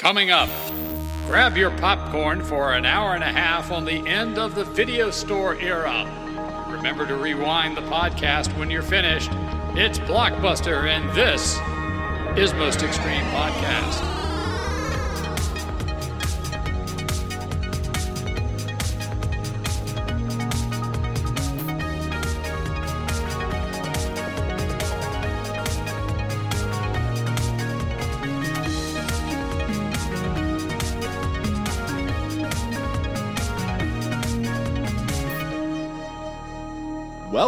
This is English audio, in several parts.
Coming up, grab your popcorn for an hour and a half on the end of the video store era. Remember to rewind the podcast when you're finished. It's Blockbuster, and this is Most Extreme Podcast.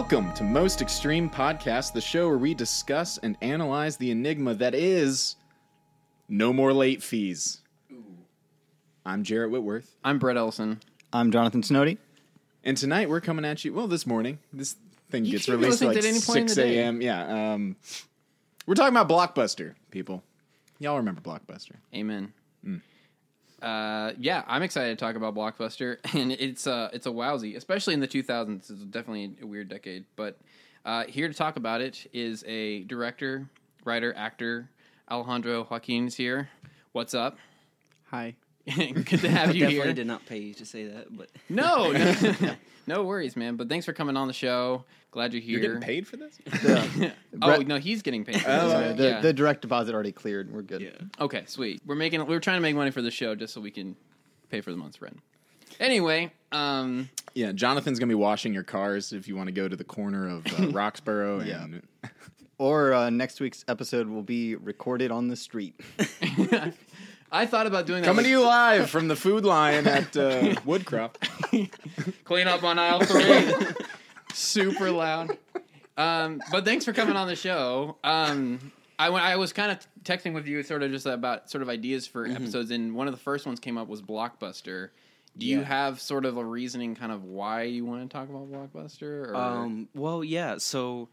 Welcome to Most Extreme Podcast, the show where we discuss and analyze the enigma that is no more late fees. I'm Jarrett Whitworth, I'm Brett Ellison. I'm Jonathan Snowdy. and tonight we're coming at you. Well, this morning, this thing You gets can released at like listening at any point in six day. a.m. Yeah, um, we're talking about Blockbuster, people. Y'all remember Blockbuster? Amen. Uh, yeah, I'm excited to talk about Blockbuster, and it's uh, it's a wowsy, especially in the 2000s. It's definitely a weird decade, but uh, here to talk about it is a director, writer, actor. Alejandro Joaquin's here. What's up? Hi. Good to have you Definitely here. did not pay you to say that, but No, no, no worries, man. But thanks for coming on the show. Glad you're here. You're getting paid for this? oh no, he's getting paid. For Oh, this, okay. right? The, yeah. the direct deposit already cleared. We're good. yeah. Okay, sweet. We're making we're trying to make money for the show just so we can pay for the month's rent. Anyway, um Yeah, Jonathan's gonna be washing your cars if you want to go to the corner of uh, Roxborough. And, Or uh, next week's episode will be recorded on the street. I thought about doing that. Coming to you live from the food line at uh, Woodcroft. clean up on aisle three. Super loud. Um, but thanks for coming on the show. Um, I, went- I was kind of texting with you, sort of just about sort of ideas for Mm-hmm. episodes, and one of the first ones came up was Blockbuster. Do you have sort of a reasoning, kind of why you want to talk about Blockbuster? Or, Um, well, yeah. So,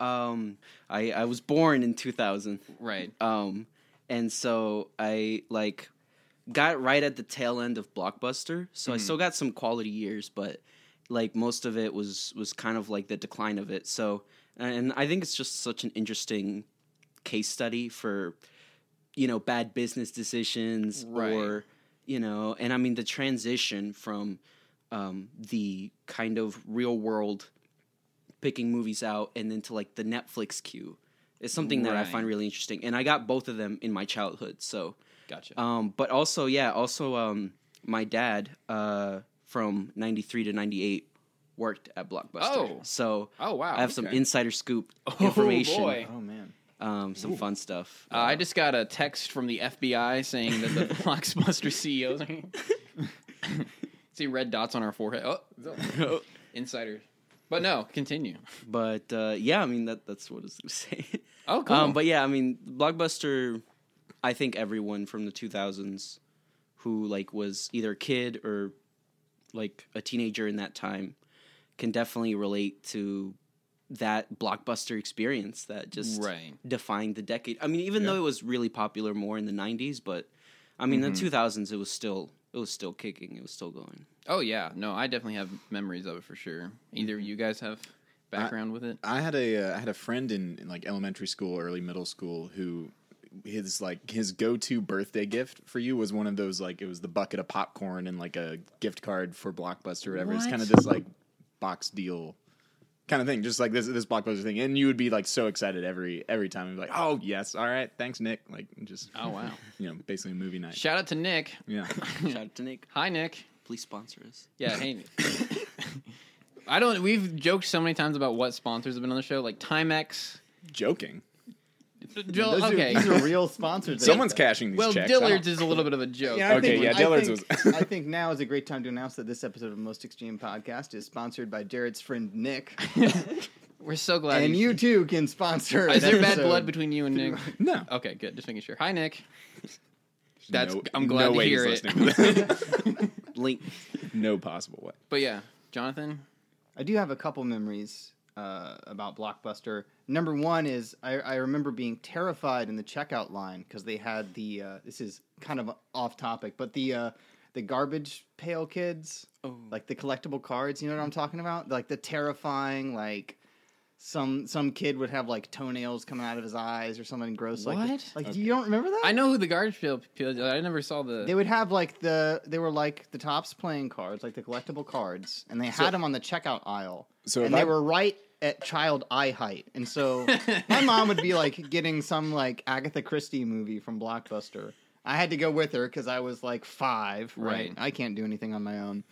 um, I I was born in 2000, right. um, and so I like got right at the tail end of Blockbuster. So I Mhm. still got some quality years, but like most of it was was kind of like the decline of it. So, and I think it's just such an interesting case study for you know bad business decisions Right. or you know and i mean the transition from um, the kind of real world picking movies out and then to like the netflix queue is something that i find really interesting and i got both of them in my childhood so Gotcha. um, but also yeah also um, my dad uh, from 93 to 98 worked at blockbuster Oh. so oh wow. i have some insider scoop Oh, information boy. Oh, man. um, some fun stuff Uh, I just got a text from the FBI saying that the Blockbuster CEOs. See red dots on our forehead. Oh, insiders. But no, continue. But uh, yeah, I mean that that's what I was gonna say. Oh, cool. um, but yeah, I mean Blockbuster. I think everyone from the 2000s who like was either a kid or like a teenager in that time can definitely relate to that blockbuster experience that just Right. defined the decade. I mean, even though it was really popular more in the 90s, but I mean, Mm-hmm. the 2000s it was still it was still kicking. It was still going. oh yeah, no, I definitely have memories of it for sure. Either of you guys have background with it. I had a uh, I had a friend in, in like elementary school, early middle school who his like his go to birthday gift for you was one of those like it was the bucket of popcorn and like a gift card for Blockbuster or whatever. It's kind of this like box deal kind of thing, just like this this Blockbuster thing, and you would be like so excited every every time. You'd be like, oh yes, all right, thanks Nick. Like just Oh wow! you know basically a movie night. Shout out to Nick. yeah, Shout out to Nick. Hi Nick. Please sponsor us. Yeah, hey. I don't. We've joked so many times about what sponsors have been on the show, like Timex. joking. Jill, Those okay. Are, these are real sponsors. Someone's cashing these well, checks. Dillard's is a little bit of a joke. Yeah, I Okay, think, yeah, I Dillard's think, was- I think now is a great time to announce that this episode of Most Extreme Podcast is sponsored by Jared's friend Nick, We're so glad. and he's- you too can sponsor. Is an there bad blood between you and Nick? No, Okay, good. Just making sure. Hi, Nick. That's. no, I'm glad no to way hear he's it. to. Link. no possible way. But yeah, Jonathan. I do have a couple memories uh, about Blockbuster. Number one is I, I remember being terrified in the checkout line because they had the uh, this is kind of off topic, but the uh, the garbage pail kids, Oh. like the collectible cards. You know what I'm talking about? Like the terrifying, like some some kid would have like toenails coming out of his eyes or something gross like What? like you don't remember that I know who the garbage pail. pail- I never saw the. they would have like the they were like the tops playing cards like the collectible cards and they had them on the checkout aisle So and they I- were right at child eye height and so my mom would be like getting some like agatha christie movie from blockbuster i had to go with her because i was like five right? Right. i can't do anything on my own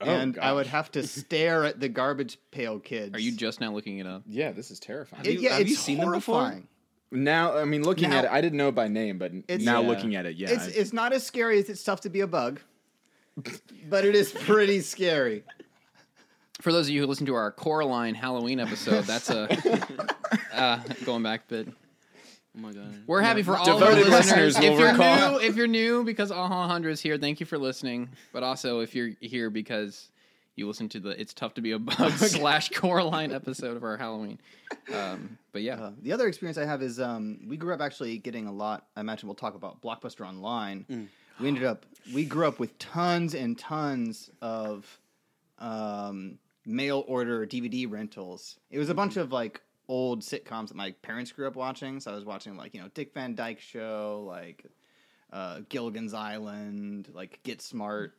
Oh, and i would have to stare at the garbage pail kids Are you just now looking it up? Yeah, this is terrifying. It- you- yeah have it's you seen them before? now, I mean, looking Now- at it, I didn't know it by name, but It's- now Yeah. looking at it, yeah, it's I- it's not as scary as it's tough to be a bug but it is pretty scary For those of you who listen to our Coraline Halloween episode, that's a uh, going back a bit. Oh my god. We're happy for all of our Devoted listeners. listeners If you're recall. new, if you're new because Aha Hundred is here, thank you for listening. But also, if you're here because you listen to the "It's Tough to Be a Bug" slash Coraline episode of our Halloween. Um, but yeah, Uh, the other experience I have is um, we grew up actually getting a lot. I imagine we'll talk about Blockbuster Online. We ended up we grew up with tons and tons of um, mail order DVD rentals. It was a bunch of like old sitcoms that my parents grew up watching. So I was watching like you know Dick Van Dyke Show, like uh, Gilligan's Island, like Get Smart.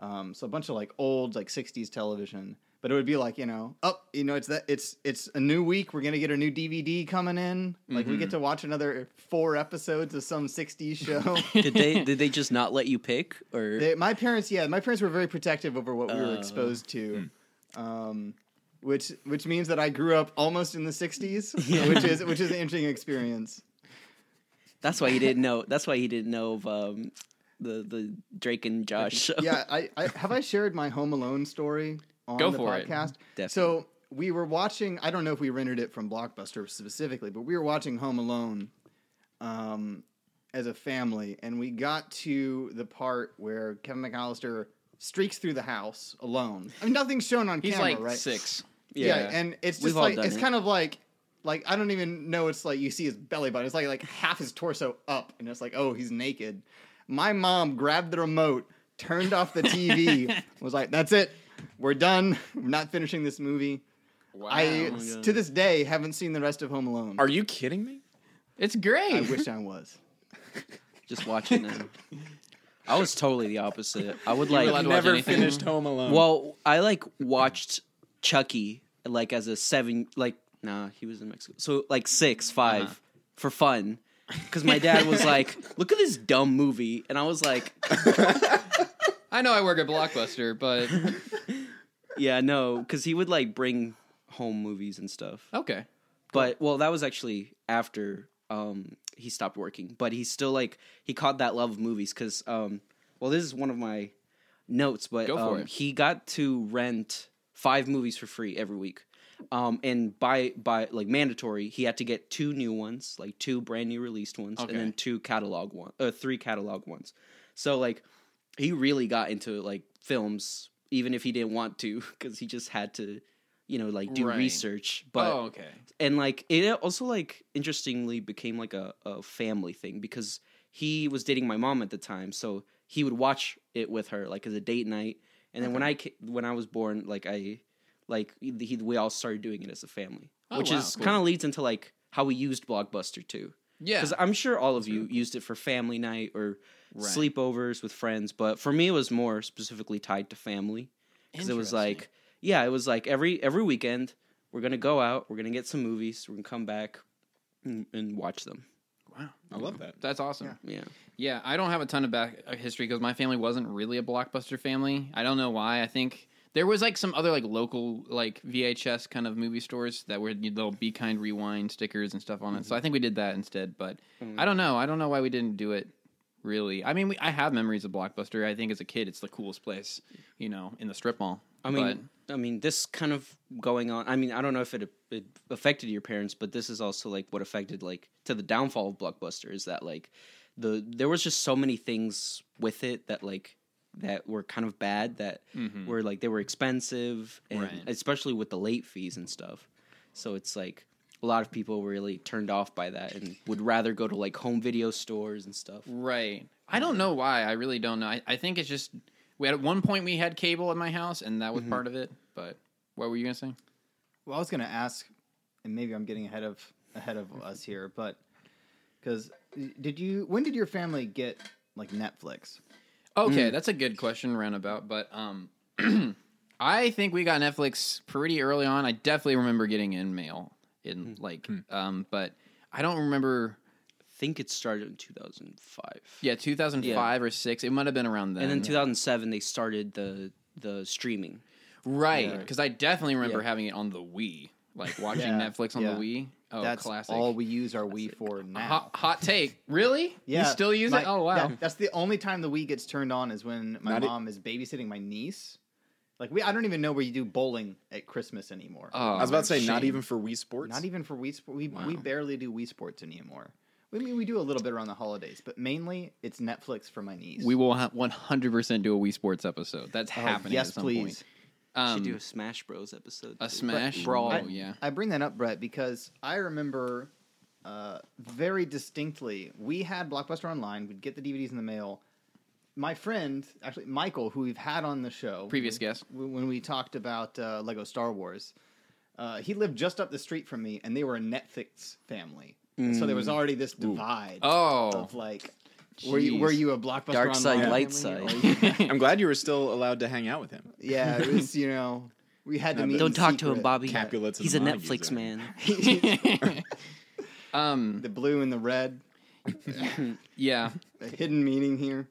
Um, so a bunch of like old like '60s television. But it would be like you know, oh, you know, it's that it's it's a new week. We're gonna get a new DVD coming in. Like we get to watch another four episodes of some '60s show. did they did they just not let you pick or They, my parents, yeah, my parents were very protective over what we were Uh, exposed to, um, which which means that I grew up almost in the '60s, Yeah. which is which is an interesting experience. That's why he didn't know. That's why he didn't know of um, the the Drake and Josh show. yeah, I, I have I shared my Home Alone story on Go the for it. podcast. Definitely. So we were watching. I don't know if we rented it from Blockbuster specifically, but we were watching Home Alone um, as a family, and we got to the part where Kevin McAllister streaks through the house alone. I mean, nothing's shown on he's camera, like right? six. Yeah, Yeah. and it's just We've like it's it. kind of like like I don't even know it's like you see his belly button. It's like like half his torso up, and it's like oh he's naked. My mom grabbed the remote, turned off the TV, was like that's it, we're done. We're not finishing this movie. Wow, I oh my God. to this day haven't seen the rest of Home Alone. Are you kidding me? it's great. I wish I was. Just watch it now. I was totally the opposite. I would like to Never anything? finished Home Alone. Well, I like watched Chucky like as a seven. Like, nah, he was in Mexico. So like six, 5 Uh-huh. for fun. Because my dad was like, "Look at this dumb movie," and I was like, I know I work at Blockbuster, but "Yeah, no," because he would like bring home movies and stuff. okay. But well, that was actually after um, he stopped working. But he's still like he caught that love of movies because um, well, this is one of my notes. But Go for um, it. he got to rent five movies for free every week. Um, and by by like mandatory, he had to get two new ones, like two brand new released ones, Okay. and then two catalog one, uh, three catalog ones. So like, he really got into like films, even if he didn't want to, because he just had to, you know, like do Right. research. But oh, okay. and like it also like interestingly became like a, a family thing because he was dating my mom at the time so he would watch it with her like as a date night and then when i ca- when i was born like i like he, we all started doing it as a family Oh, which wow, is cool. kind of leads into like how we used blockbuster too Yeah. because i'm sure all of you used it for family night or Right. sleepovers with friends but for me it was more specifically tied to family because it was like yeah it was like every every weekend we're gonna go out we're gonna get some movies we're gonna come back and, and watch them wow. I love that. That's awesome. Yeah. yeah Yeah, I don't have a ton of back uh, history because my family wasn't really a blockbuster family. I don't know why. I think there was like some other like local like VHS kind of movie stores that were they'll be kind rewind stickers and stuff on it. So I think we did that instead. But I don't know. I don't know why we didn't do it. Really, I mean, we, I have memories of Blockbuster. I think as a kid, it's the coolest place, you know, in the strip mall. i mean i mean this kind of going on i mean i don't know if it, it affected your parents but this is also like what affected like to the downfall of blockbuster is that like the there was just so many things with it that like that were kind of bad that Mhm. were like they were expensive and Right. especially with the late fees and stuff so it's like a lot of people were really turned off by that and would rather go to like home video stores and stuff Right. I don't know why. I really don't know. I, I think it's just we had at one point we had cable at my house, and that was part of it. But what were you gonna say? Well, I was going to ask and maybe I'm getting ahead of ahead of us here, but because did you when did your family get like Netflix? Okay, that's a good question, roundabout. But um, I think we got Netflix pretty early on. I definitely remember getting in mail in like, um, but I don't remember. think it started in 2005. Yeah, 2005 or six. It might have been around then. And then 2007 they started the the streaming. right? Yeah. Because I definitely remember Yeah. having it on the Wii, like watching Yeah, Netflix on yeah. the Wii. Oh, That's classic. all we use our Wii for now. hot, hot take. Really? Yeah, You still use my- it? Oh wow. yeah, that's the only time the Wii gets turned on is when my Not mom is babysitting my niece. Like we, I don't even know where you do bowling at Christmas anymore. Oh, I was about to say, not even for Wii Sports. Not even for Wii Sports. We, we barely do Wii Sports anymore. We mean we do a little bit around the holidays, but mainly it's Netflix for my niece. We will ha- 100% do a Wii Sports episode. That's Oh, happening. Yes, at some please. Point. Um, Should do a Smash Bros episode. a too. Smash Brawl. Oh yeah. I bring that up, Brett, because I remember uh, very distinctly we had Blockbuster Online. We'd get the DVDs in the mail. My friend, actually Michael, who we've had on the show, Previous guest. when we talked about uh, Lego Star Wars, uh, he lived just up the street from me, and they were a Netflix family. And So there was already this divide Oh. of like, were you were you a Blockbuster Dark side, light family? side. I'm glad you were still allowed to hang out with him. yeah, it was you know we had to meet. Don't in talk to him. Bobby. Capulets He's a Montagues Netflix there. man. um. The blue and the red, Yeah. a hidden meaning here.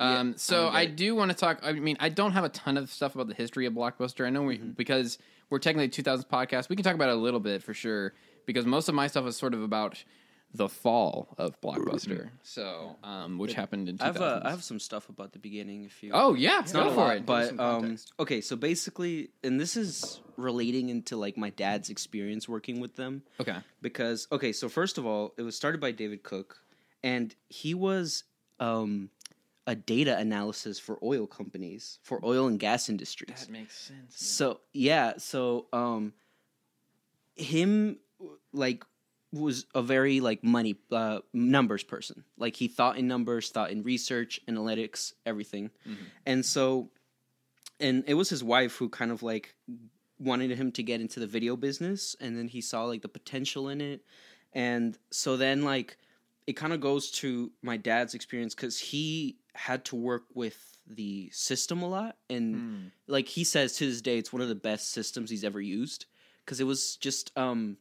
Um, so I I do want to talk. I mean, I don't have a ton of stuff about the history of Blockbuster. I know we Mm-hmm. because we're technically a 2000s podcast. We can talk about it a little bit for sure because most of my stuff is sort of about the fall of Blockbuster. So, um, which happened in 2000s. I have uh, I have some stuff about the beginning. If you oh yeah, It's go not a for lot, it. but um, okay. So basically, and this is relating into like my dad's experience working with them okay. because okay. So first of all, it was started by David Cook, and he was um, a data analysis for oil companies for oil and gas industries. That makes sense. So yeah, so um, him like was a very like money uh, numbers person. Like he thought in numbers, thought in research, analytics, everything. And so, and it was his wife who kind of like wanted him to get into the video business, and then he saw like the potential in it, and so then like it kind of goes to my dad's experience because he had to work with the system a lot and like he says to this day it's one of the best systems he's ever used because it was just um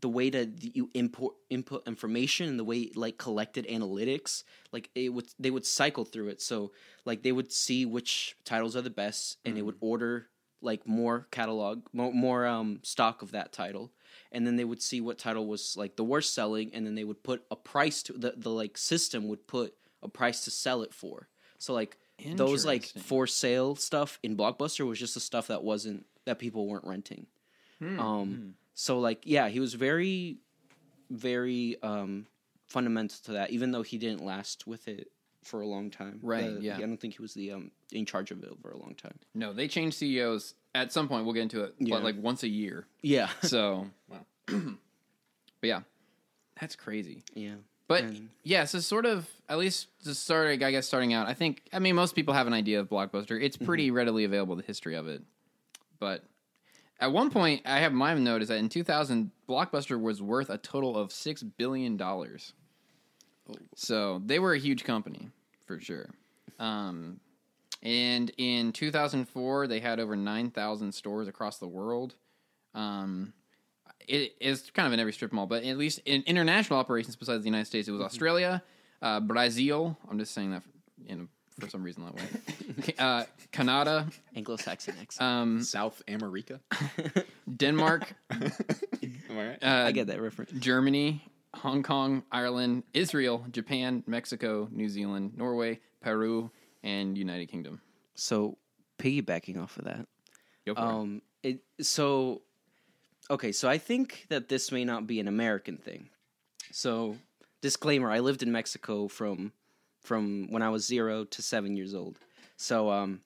the way that you import input information and the way like collected analytics like it would they would cycle through it. So like they would see which titles are the best and they would order like more catalog more, more um stock of that title. And then they would see what title was like the worst selling and then they would put a price to the, the like system would put a price to sell it for so like those like for sale stuff in blockbuster was just the stuff that wasn't that people weren't renting Hmm. um so like yeah he was very very um fundamental to that even though he didn't last with it for a long time Right, The- yeah. i don't think he was the um in charge of it for a long time No, they changed CEOs at some point. We'll get into it, Yeah. but like once a year. yeah So, wow. but yeah, that's crazy. yeah But And- yeah, so sort of at least to start, I guess starting out, I think I mean most people have an idea of Blockbuster. It's pretty readily available the history of it. But at one point, I have my note is that in 2000, Blockbuster was worth a total of six billion dollars. So they were a huge company for sure. Um, and in 2004, they had over 9,000 stores across the world. Um, it is kind of in every strip mall, but at least in international operations besides the United States, it was Australia, uh, Brazil. I'm just saying that you know, for some reason that way. uh, Canada, anglo-saxon accent um, South America. Denmark, Am I right? uh, i get that reference Germany, Hong Kong, Ireland, Israel, Japan, Mexico, New Zealand, Norway, Peru, and United Kingdom. so piggybacking off of that Go for it. Um, it so okay. So I think that this may not be an American thing. So disclaimer: I lived in Mexico from from when I was zero to seven years old. So um,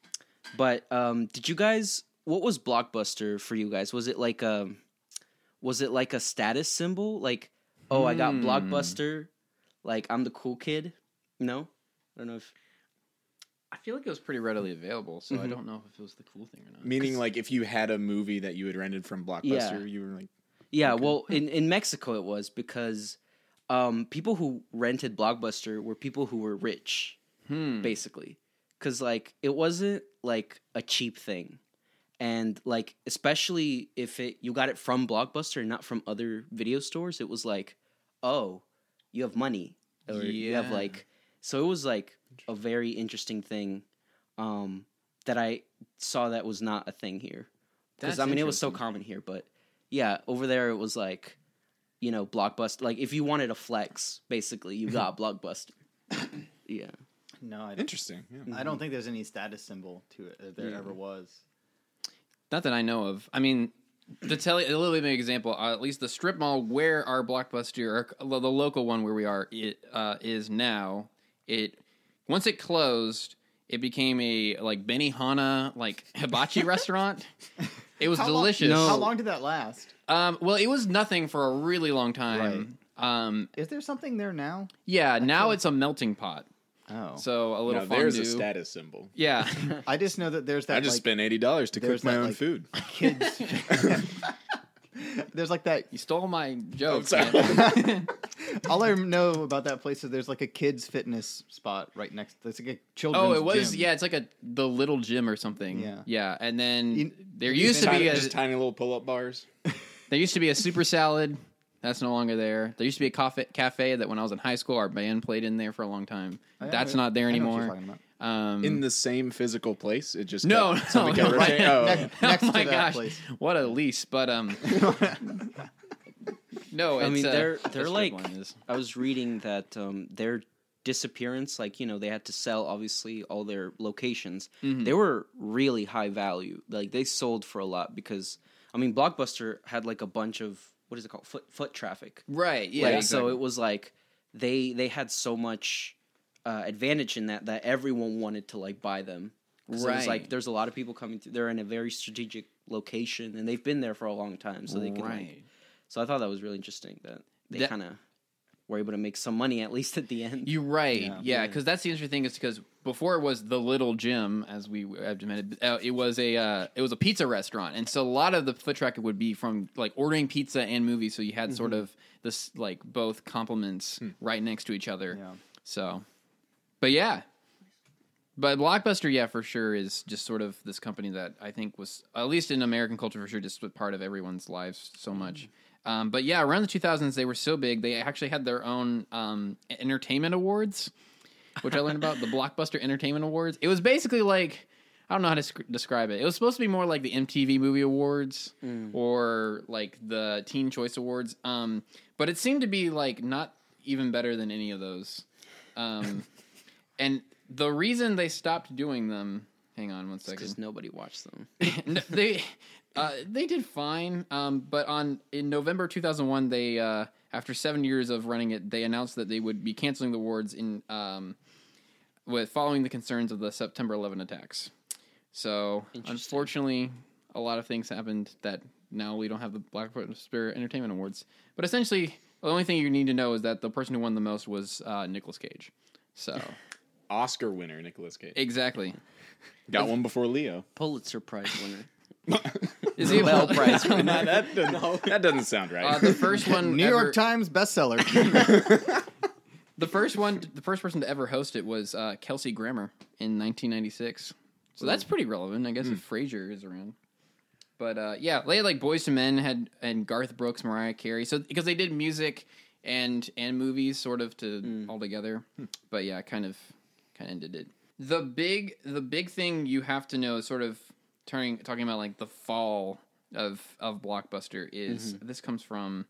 but um, did you guys? What was Blockbuster for you guys? Was it like a was it like a status symbol? Like, oh, I got Hmm. Blockbuster. Like I'm the cool kid. No, I don't know if I feel like it was pretty readily available, so I don't know if it was the cool thing or not. Meaning, like, if you had a movie that you had rented from Blockbuster, Yeah. you were like, Yeah, well, in in Mexico it was because um, people who rented Blockbuster were people who were rich, Hmm. basically, because like it wasn't like a cheap thing, and like especially if it you got it from Blockbuster and not from other video stores, it was like, oh, you have money, or you have like, so it was like a very interesting thing, um, that I saw that was not a thing here because I mean it was so common here, but yeah, over there it was like, you know, blockbuster. Like if you wanted a flex, basically you got blockbuster. yeah, No, I, interesting. Yeah. I don't think there's any status symbol to it. that there Yeah. ever was. Not that I know of. I mean, to tell you a little bit of an example, uh, at least the strip mall where our blockbuster, or the local one where we are, it uh, is now. It once it closed, it became a like Benihana like hibachi restaurant. It was How long- delicious. How long did that last? Um, well, it was nothing for a really long time. Um, Is there something there now? yeah, now it's a melting pot. Oh, So a little Now, fondue. there's a status symbol. Yeah. I just know that there's that. I just like, spent eighty dollars to cook my that, own like- food. kids. there's like that. you stole my joke. sorry. man. All I know about that place is there's like a kids fitness spot right next. There's like a children's. Oh, it was gym. yeah. It's like a the little gym or something. Yeah. yeah. And then You- there used to be a just tiny little pull-up bars. there used to be a super salad. That's no longer there. There used to be a cafe, cafe that when I was in high school, our band played in there for a long time. Oh, yeah, That's I- not there I know what you're anymore. Talking about. Um, In the same physical place, it just no, kept, no, no, right. Oh, Next- next oh to my that gosh, place. what a lease! But um, no, I mean uh, they're the they're like one is. I was reading that um, their disappearance, like you know, they had to sell obviously all their locations. Mm-hmm. They were really high value. Like they sold for a lot because I mean, Blockbuster had like a bunch of what is it called foot foot traffic. right. Yeah, like, exactly. so it was like they they had so much uh, advantage in that that everyone wanted to like buy them. 'Cause It was Right. like there's a lot of people coming through. They're in a very strategic location, and they've been there for a long time, so they can. Like, so I thought that was really interesting that they That- kind of were able to make some money at least at the end. You're right. Yeah. Yeah, because that's the interesting thing is because before it was the little gym, as we have admitted, uh, it was a uh, it was a pizza restaurant, and so a lot of the foot traffic would be from like ordering pizza and movies. So you had sort Mm-hmm. of this like both complements Hmm. right next to each other. Yeah. So, but yeah, but Blockbuster, yeah, for sure, is just sort of this company that I think was at least in American culture for sure, just part of everyone's lives so much. Um, but yeah, around the 2000s, they were so big they actually had their own um, entertainment awards, which I learned about the Blockbuster Entertainment Awards. It was basically like I don't know how to sc- describe it. It was supposed to be more like the MTV Movie Awards or like the Teen Choice Awards, um, but it seemed to be like not even better than any of those. And the reason they stopped doing them, hang on one second. because nobody watched them. No, they uh, they did fine, um, but on in November 2001, they uh, after seven years of running it, they announced that they would be canceling the awards in um, with following the concerns of the September 11 attacks. So unfortunately, a lot of things happened that now we don't have the Black Spirit Entertainment Awards. But essentially, the only thing you need to know is that the person who won the most was uh, Nicolas Cage. So Oscar winner Nicolas Cage exactly. got one before Leo. Pulitzer Prize winner. Is he a Nobel Prize winner. Nah, that, doesn't, that doesn't sound right. Uh, the first one, New ever- York Times bestseller. The first one, the first person to ever host it was uh, Kelsey Grammer in 1996. So that's pretty relevant, I guess, if Frasier is around. But uh, yeah, they had like Boyz II Men had and Garth Brooks, Mariah Carey. So because they did music and and movies sort of to all together. But yeah, kind of kind of ended it. The big the big thing you have to know is sort of turning talking about like the fall of of Blockbuster is this comes from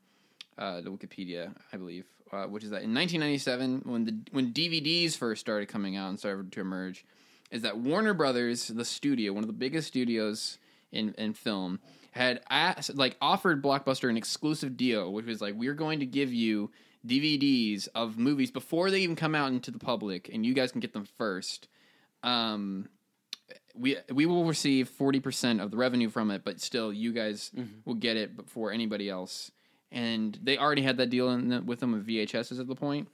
uh, the Wikipedia, I believe, uh, which is that in 1997, when the when DVDs first started coming out and started to emerge, is that Warner Brothers, the studio, one of the biggest studios in in film, had asked, like offered Blockbuster an exclusive deal, which was like we're going to give you DVDs of movies before they even come out into the public, and you guys can get them first. Um, we we will receive forty percent of the revenue from it, but still, you guys will get it before anybody else. And they already had that deal in the, with them with VHSs at the point.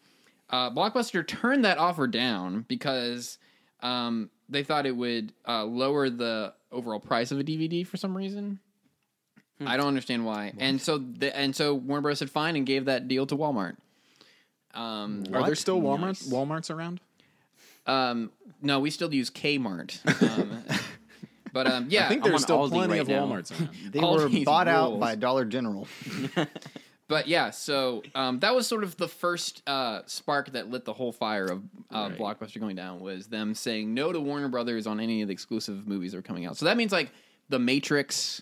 Uh, Blockbuster turned that offer down because um, they thought it would uh, lower the overall price of a DVD for some reason. I don't understand why. And so the, and so Warner Bros. said fine and gave that deal to Walmart. Um, Are there still Walmart Nice. Walmarts around? um, no, we still use Kmart. Um, but um, yeah, I think I'm there's still Aldi plenty right of now. Walmarts around. They All were these bought out by Dollar General. But yeah, so um, that was sort of the first uh, spark that lit the whole fire of uh, Right. Blockbuster going down was them saying no to Warner Brothers on any of the exclusive movies that were coming out. So that means like The Matrix,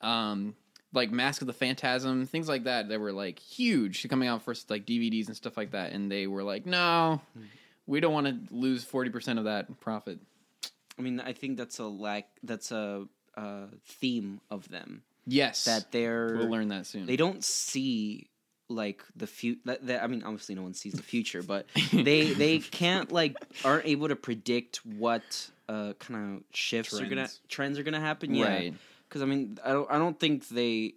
um, like Mask of the Phantasm, things like that that were like huge coming out first, like DVDs and stuff like that. And they were like, no, we don't want to lose forty percent of that profit. I mean, I think that's a lack. That's a uh, theme of them Yes, that they're we'll learn that soon. they don't see like the future. That, that, I mean, obviously, no one sees the future, but they they can't like aren't able to predict what uh, kind of shifts are gonna Trends. trends are gonna happen. Yeah, Right. Because I mean, I don't I don't think they.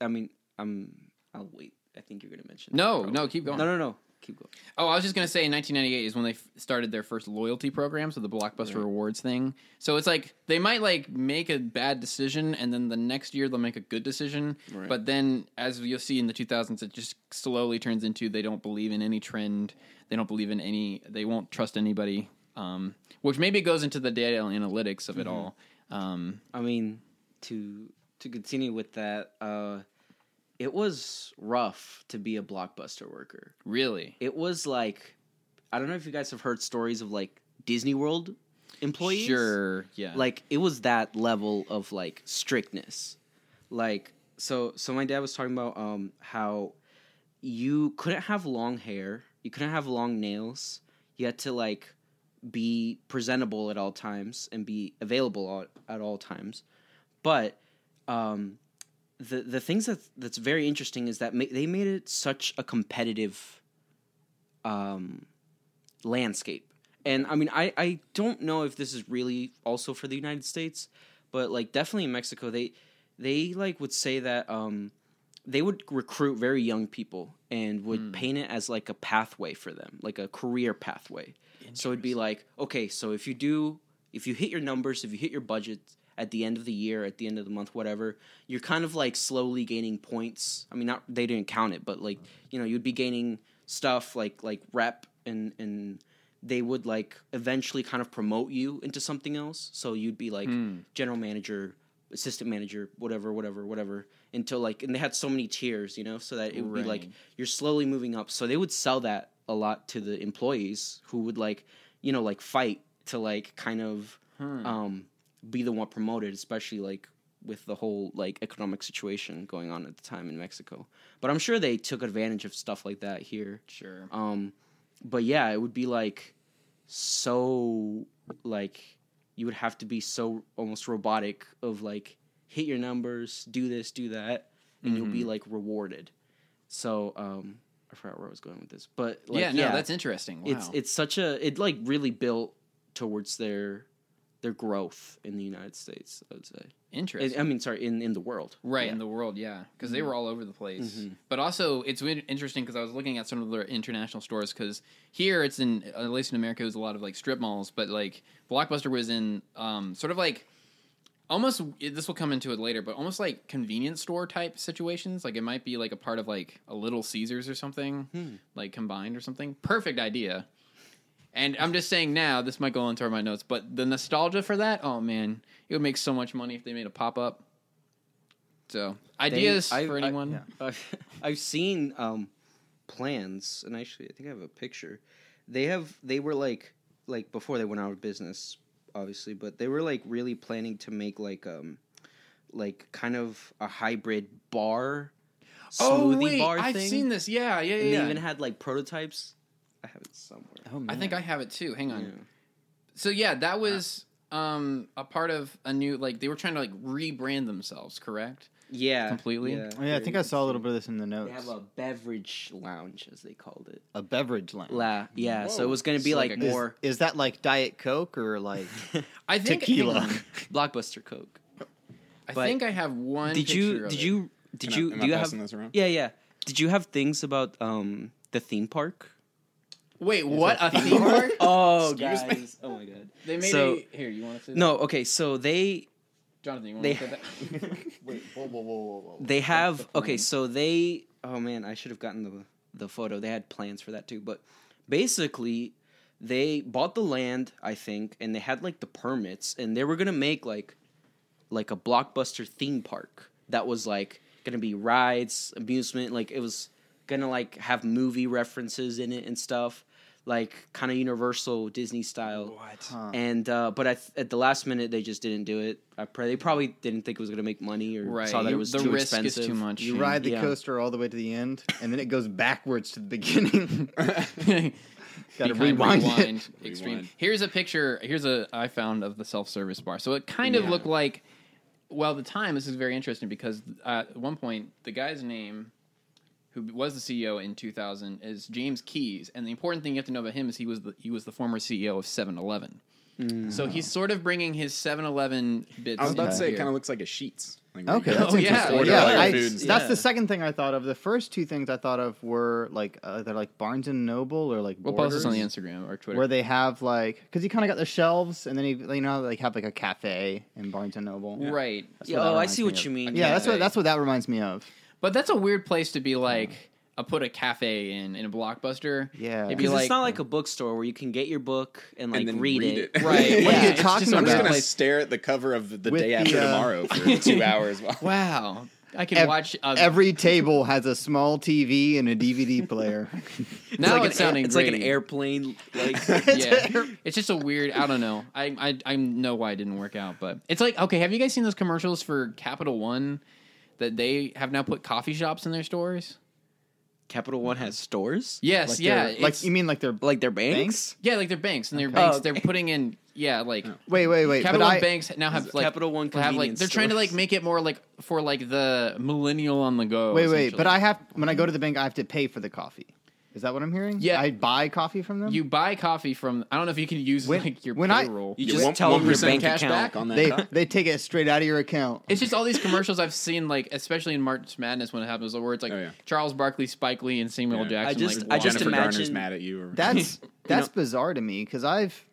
I mean, I'm. I'll wait. I think you're gonna mention. No, no, keep going. No, no, no. Keep going. Oh, I was just gonna say, in 1998 is when they f- started their first loyalty program, so the Blockbuster Rewards thing. So it's like they might like make a bad decision, and then the next year they'll make a good decision. Right. But then, as you'll see in the 2000s, it just slowly turns into they don't believe in any trend. They don't believe in any. They won't trust anybody. Um, which maybe goes into the data analytics of it all. Um, I mean, to to continue with that, uh, it was rough to be a blockbuster worker. really, It was like, I don't know if you guys have heard stories of like Disney World employees. sure, yeah, Like it was that level of like strictness. Like so, so my dad was talking about um how you couldn't have long hair, you couldn't have long nails, you had to like be presentable at all times and be available at, at all times. But um, the the things that that's very interesting is that ma- they made it such a competitive um, landscape. And I mean, I I don't know if this is really also for the United States, but like definitely in Mexico, they they like would say that um, they would recruit very young people and would paint it as like a pathway for them, like a career pathway. So it'd be like, okay, so if you do, if you hit your numbers, if you hit your budget at the end of the year, at the end of the month, whatever, you're kind of like slowly gaining points. I mean, not they didn't count it, but like you know, you'd be gaining stuff like like rep and and they would like eventually kind of promote you into something else. So you'd be like general manager, assistant manager, whatever, whatever, whatever, until like, and they had so many tiers, you know, so that it would be like you're slowly moving up. So they would sell that a lot to the employees who would like, you know, like fight to like kind of um, be the one promoted, especially like with the whole like economic situation going on at the time in Mexico. But I'm sure they took advantage of stuff like that here. sure. Um, but yeah, it would be like so like you would have to be so almost robotic of like hit your numbers, do this, do that, and you'll be like rewarded. So um, I forgot where I was going with this, but like, yeah, no, that's interesting. Wow. it's it's such a it like really built towards their their growth in the United States. I would say. interesting. I mean, sorry, in in the world. right Yeah. in the world yeah because they were all over the place Mhm. but also it's interesting because i was looking at some of the international stores because here it's in at least in america it was a lot of like strip malls but like blockbuster was in um, sort of like almost this will come into it later but almost like convenience store type situations like it might be like a part of like a little caesars or something like combined or something perfect idea and I'm just saying now, this might go into my notes, but the nostalgia for that, oh man, it would make so much money if they made a pop up. So They- ideas I- for I- anyone? I've, I've seen um, plans, and actually, I think I have a picture. They have they were like like before they went out of business, obviously, but they were like really planning to make like um like kind of a hybrid bar smoothie bar Oh, I've thing. seen this. Yeah, yeah, And yeah. they even had like prototypes. I have it somewhere. Oh, I think I have it too. Hang on. Yeah. So yeah, that was um a part of a new like they were trying to like rebrand themselves, correct? Yeah, Completely? Yeah, Oh, yeah, I think I saw a little bit of this in the notes. They have a beverage lounge, as they called it. a beverage lounge. La, yeah. So it was going to be It's like, like a- Is, more is that like Diet Coke or like I think tequila? blockbuster Coke. I But think I have one. did you picture of did it. you did Am I- you am do I you have passing this around? yeah yeah did you have things about um the theme park Wait, what? A theme park? Oh, Excuse me? guys. Oh my god. They made So- a here. You want to say that? No, okay, so they Jonathan? You want they to say that? Wait, whoa, whoa, whoa, whoa, whoa. they have the okay, so they oh man, I should have gotten the the photo. They had plans for that too, but basically they bought the land, I think, and they had like the permits and they were going to make like like a blockbuster theme park that was like going to be rides, amusement, like it was going to like have movie references in it and stuff, like kind of universal Disney style. Huh. And uh, but at, at the last minute, they just didn't do it. I pray they probably didn't think it was going to make money or Right. saw that You- it was the too risk is expensive. too much. You ride the Yeah. coaster all the way to the end, and then it goes backwards to the beginning. Got to rewind, it. rewind, extreme. Rewind. Here's a picture. Here's a I found of the self service bar. So it kind of Yeah. looked like. Well, at the time this is very interesting because uh, at one point the guy's name, who was the CEO in 2000, is James Keys, and the important thing you have to know about him is he was the he was the former CEO of 7-Eleven. So he's sort of bringing his 7-Eleven bits. I was about to into say it kind of looks like a Sheetz. Like, Okay, that's Oh, yeah. interesting. Yeah, all I- that's stuff. the second thing I thought of. The first two things I thought of were like uh, they're like Barnes and Noble or like We'll post this on the Instagram or Twitter. where they have like because you kind of got the shelves and then you, you know like have like a cafe in Barnes and Noble. right. That's Yeah, oh, I see what of. you mean. Yeah, that's what that's what that reminds me of. But that's a weird place to be like a put a cafe in in a blockbuster. Yeah. It'd be Because like it's not like a bookstore where you can get your book and like and then read, read it. it. right. What are yeah, you it's just talking a I'm just gonna place. stare at the cover of the With day the, after uh, tomorrow for two hours. Wow, I can Ev- watch. A, Every table has a small TV and a DVD player. now like it's an, sounding It's like an airplane. Like yeah, it's just a weird. I don't know. I, I I know why it didn't work out, but it's like okay. Have you guys seen those commercials for Capital One that they have now put coffee shops in their stores? Capital One has stores. Yes, Like yeah. they're- like it's- you mean like they're Like their banks. Banks? yeah, like they're banks and their banks. Oh, They're putting in yeah, like oh. wait wait wait. Capital but One I, banks now have like Capital One have like convenience they're trying to like stores. make it more like for like the millennial on the go. wait wait. essentially. But I have when I go to the bank, I have to pay for the coffee. Is that what I'm hearing? Yeah. I buy coffee from them. you buy coffee from. I don't know if you can use When- like your when I- payroll. You You just want tell them your 1% bank cash account. back on that they car? they take it straight out of your account. It's just all these commercials I've seen, like especially in March Madness when it happens, where it's like Oh, yeah. Charles Barkley, Spike Lee, and Samuel Yeah. Jackson. I just- like, I just Jennifer walking. Garner's imagine- mad at you. Or, That's that's bizarre to me because I've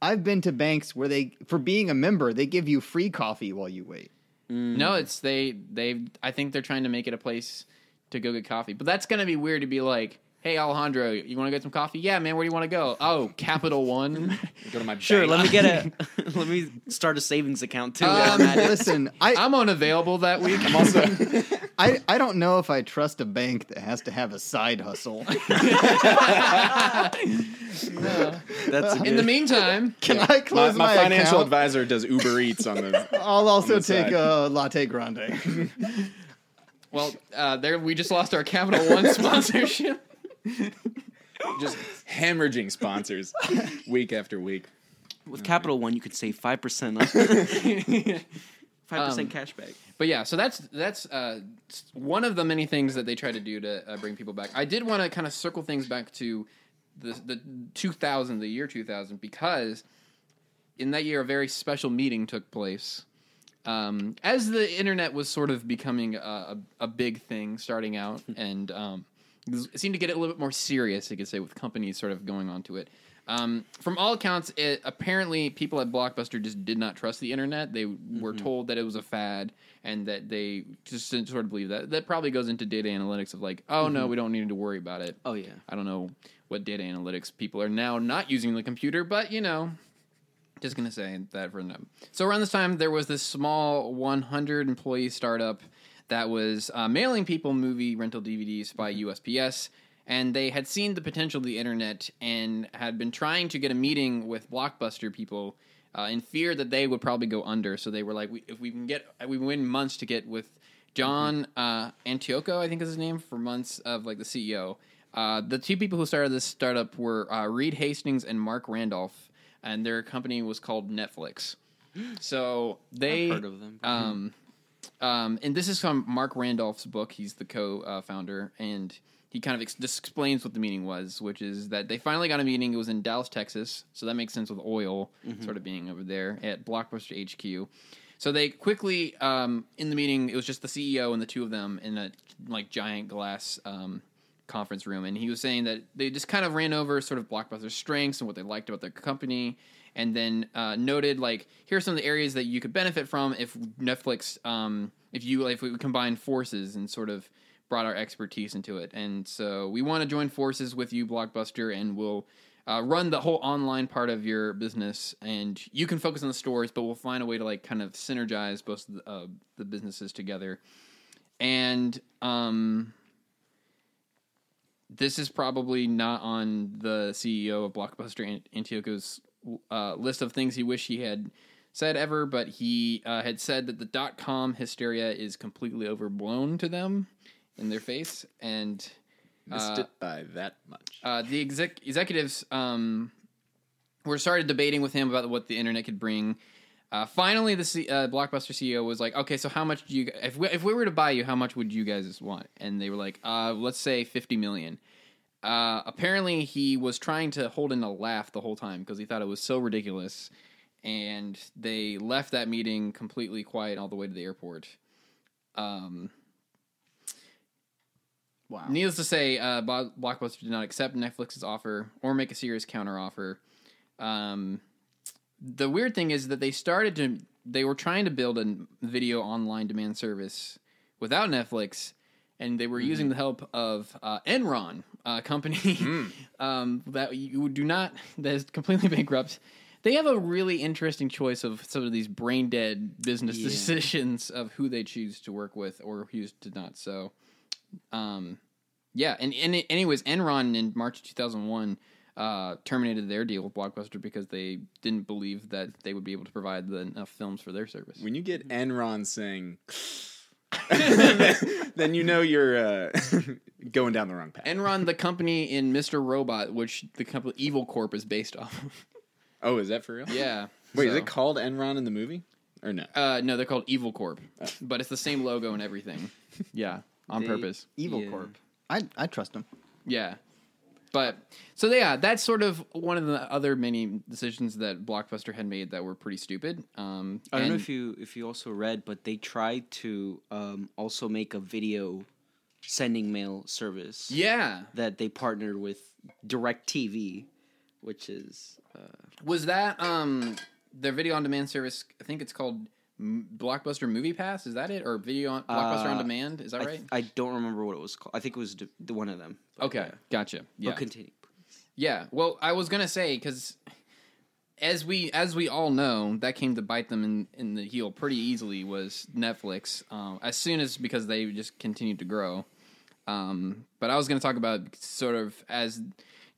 I've been to banks where they for being a member they give you free coffee while you wait. Mm. No, it's they they. I think they're trying to make it a place to go get coffee, but that's gonna be weird to be like, "Hey Alejandro, you want to get some coffee? Yeah, man. Where do you want to go? Oh, Capital One. go to my Sure. bank. Let me get a. let me start a savings account too. Um, Listen, I, I'm unavailable that week. I'm also I I don't know if I trust a bank that has to have a side hustle. That's In the meantime, Can I my, close my my, financial account? advisor does Uber Eats on the. I'll also on the take side. a latte grande. Well, uh, there we just lost our Capital One sponsorship. just hemorrhaging sponsors week after week. with Capital One, you could save five percent. Five Um, percent cash back. But yeah, so that's that's uh, one of the many things that they try to do to uh, bring people back. I did want to kind of circle things back to the the 2000, the year 2000, because in that year a very special meeting took place. Um, as the internet was sort of becoming a, a, big thing, starting out, and um, it seemed to get a little bit more serious, I could say, with companies sort of going onto it. Um, from all accounts, it, apparently people at Blockbuster just did not trust the internet. They were told that it was a fad, and that they just didn't sort of believe that. That probably goes into data analytics of like, oh no, we don't need to worry about it. Oh yeah. I don't know what data analytics people are now not using the computer, but you know, just gonna say that for them. So around this time, there was this small 100 employee startup that was uh, mailing people movie rental DVDs by USPS, and they had seen the potential of the internet and had been trying to get a meeting with Blockbuster people. Uh, in fear that they would probably go under, so they were like, we, "If we can get, we win months to get with John uh, Antioco, I think is his name, for months of like the CEO. Uh, the two people who started this startup were uh, Reed Hastings and Marc Randolph, and their company was called Netflix. So they I've heard of them. Um, um, and this is from Marc Randolph's book. He's the co-founder, and he kind of ex- just explains what the meeting was, which is that they finally got a meeting. It was in Dallas, Texas, so that makes sense with oil sort of being over there at Blockbuster HQ. So they quickly, um, in the meeting, it was just the CEO and the two of them in a like giant glass um, conference room, and he was saying that they just kind of ran over sort of Blockbuster's strengths and what they liked about their company, and then uh, noted like here are some of the areas that you could benefit from if Netflix, um, if you if we combine forces and sort of brought our expertise into it, and so we want to join forces with you, Blockbuster, and we'll. Uh, run the whole online part of your business, and you can focus on the stores, but we'll find a way to like kind of synergize both the, uh, the businesses together. And um, this is probably not on the CEO of Blockbuster Ant- Antioco's uh, list of things he wished he had said ever, but he uh, had said that the dot com hysteria is completely overblown to them in their face, and Missed it by that much. uh, the exec- executives um, were started debating with him about what the internet could bring. Uh, finally, the C- uh, Blockbuster CEO was like, "Okay, so how much do you? If we, if we were to buy you, how much would you guys want?" And they were like, uh, "Let's say fifty million. Uh, apparently, he was trying to hold in a laugh the whole time because he thought it was so ridiculous, and they left that meeting completely quiet all the way to the airport. Um, Wow. Needless to say, uh, Blockbuster did not accept Netflix's offer or make a serious counteroffer. Um, the weird thing is that they started to, they were trying to build a video online demand service without Netflix, and they were using the help of uh, Enron, a company um, that you do not, that is completely bankrupt. They have a really interesting choice of some of these brain dead business Yeah. decisions of who they choose to work with or who to not. So, um, yeah, and, and anyways, Enron in March 2001 uh, terminated their deal with Blockbuster because they didn't believe that they would be able to provide the enough films for their service. When you get Enron saying, then you know you're uh, going down the wrong path. Enron, the company in Mr. Robot, which the company Evil Corp is based off. of. oh, is that for real? yeah. Wait, is it called Enron in the movie or no? Uh, no, they're called Evil Corp, but it's the same logo and everything. Yeah, on They- purpose. Evil Yeah. Corp. I I trust them. Yeah. But so yeah, that's sort of one of the other many decisions that Blockbuster had made that were pretty stupid. Um, I don't know if you if you also read, but they tried to um, also make a video sending mail service. Yeah, that they partnered with DirecTV, which is uh, was that um their video on demand service? I think it's called Blockbuster Movie Pass. Is that it, or video on Blockbuster on Uh, demand? Is that I, right? I don't remember what it was called. I think it was d- the one of them. Okay, yeah. gotcha. Yeah, But continue. Yeah, well, I was gonna say because as we as we all know, that came to bite them in, in the heel pretty easily was Netflix. Um, as soon as because they just continued to grow. Um, but I was gonna talk about sort of as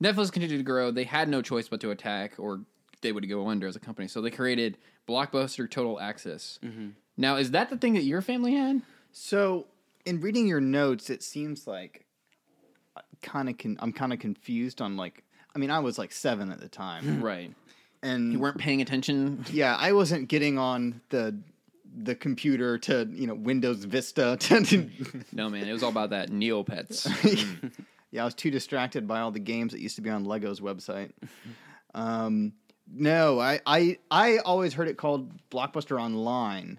Netflix continued to grow, they had no choice but to attack, or they would go under as a company. So they created Blockbuster Total Access. Mm-hmm. Now, is that the thing that your family had? So, in reading your notes, it seems like uh, kind of con- I'm kind of confused on like. I mean, I was like seven at the time, Right. and You weren't paying attention. yeah, I wasn't getting on the the computer to you know Windows Vista. To, No, man, it was all about that Neopets. Mm. yeah, I was too distracted by all the games that used to be on Lego's website. Um, no, I, I I always heard it called Blockbuster Online,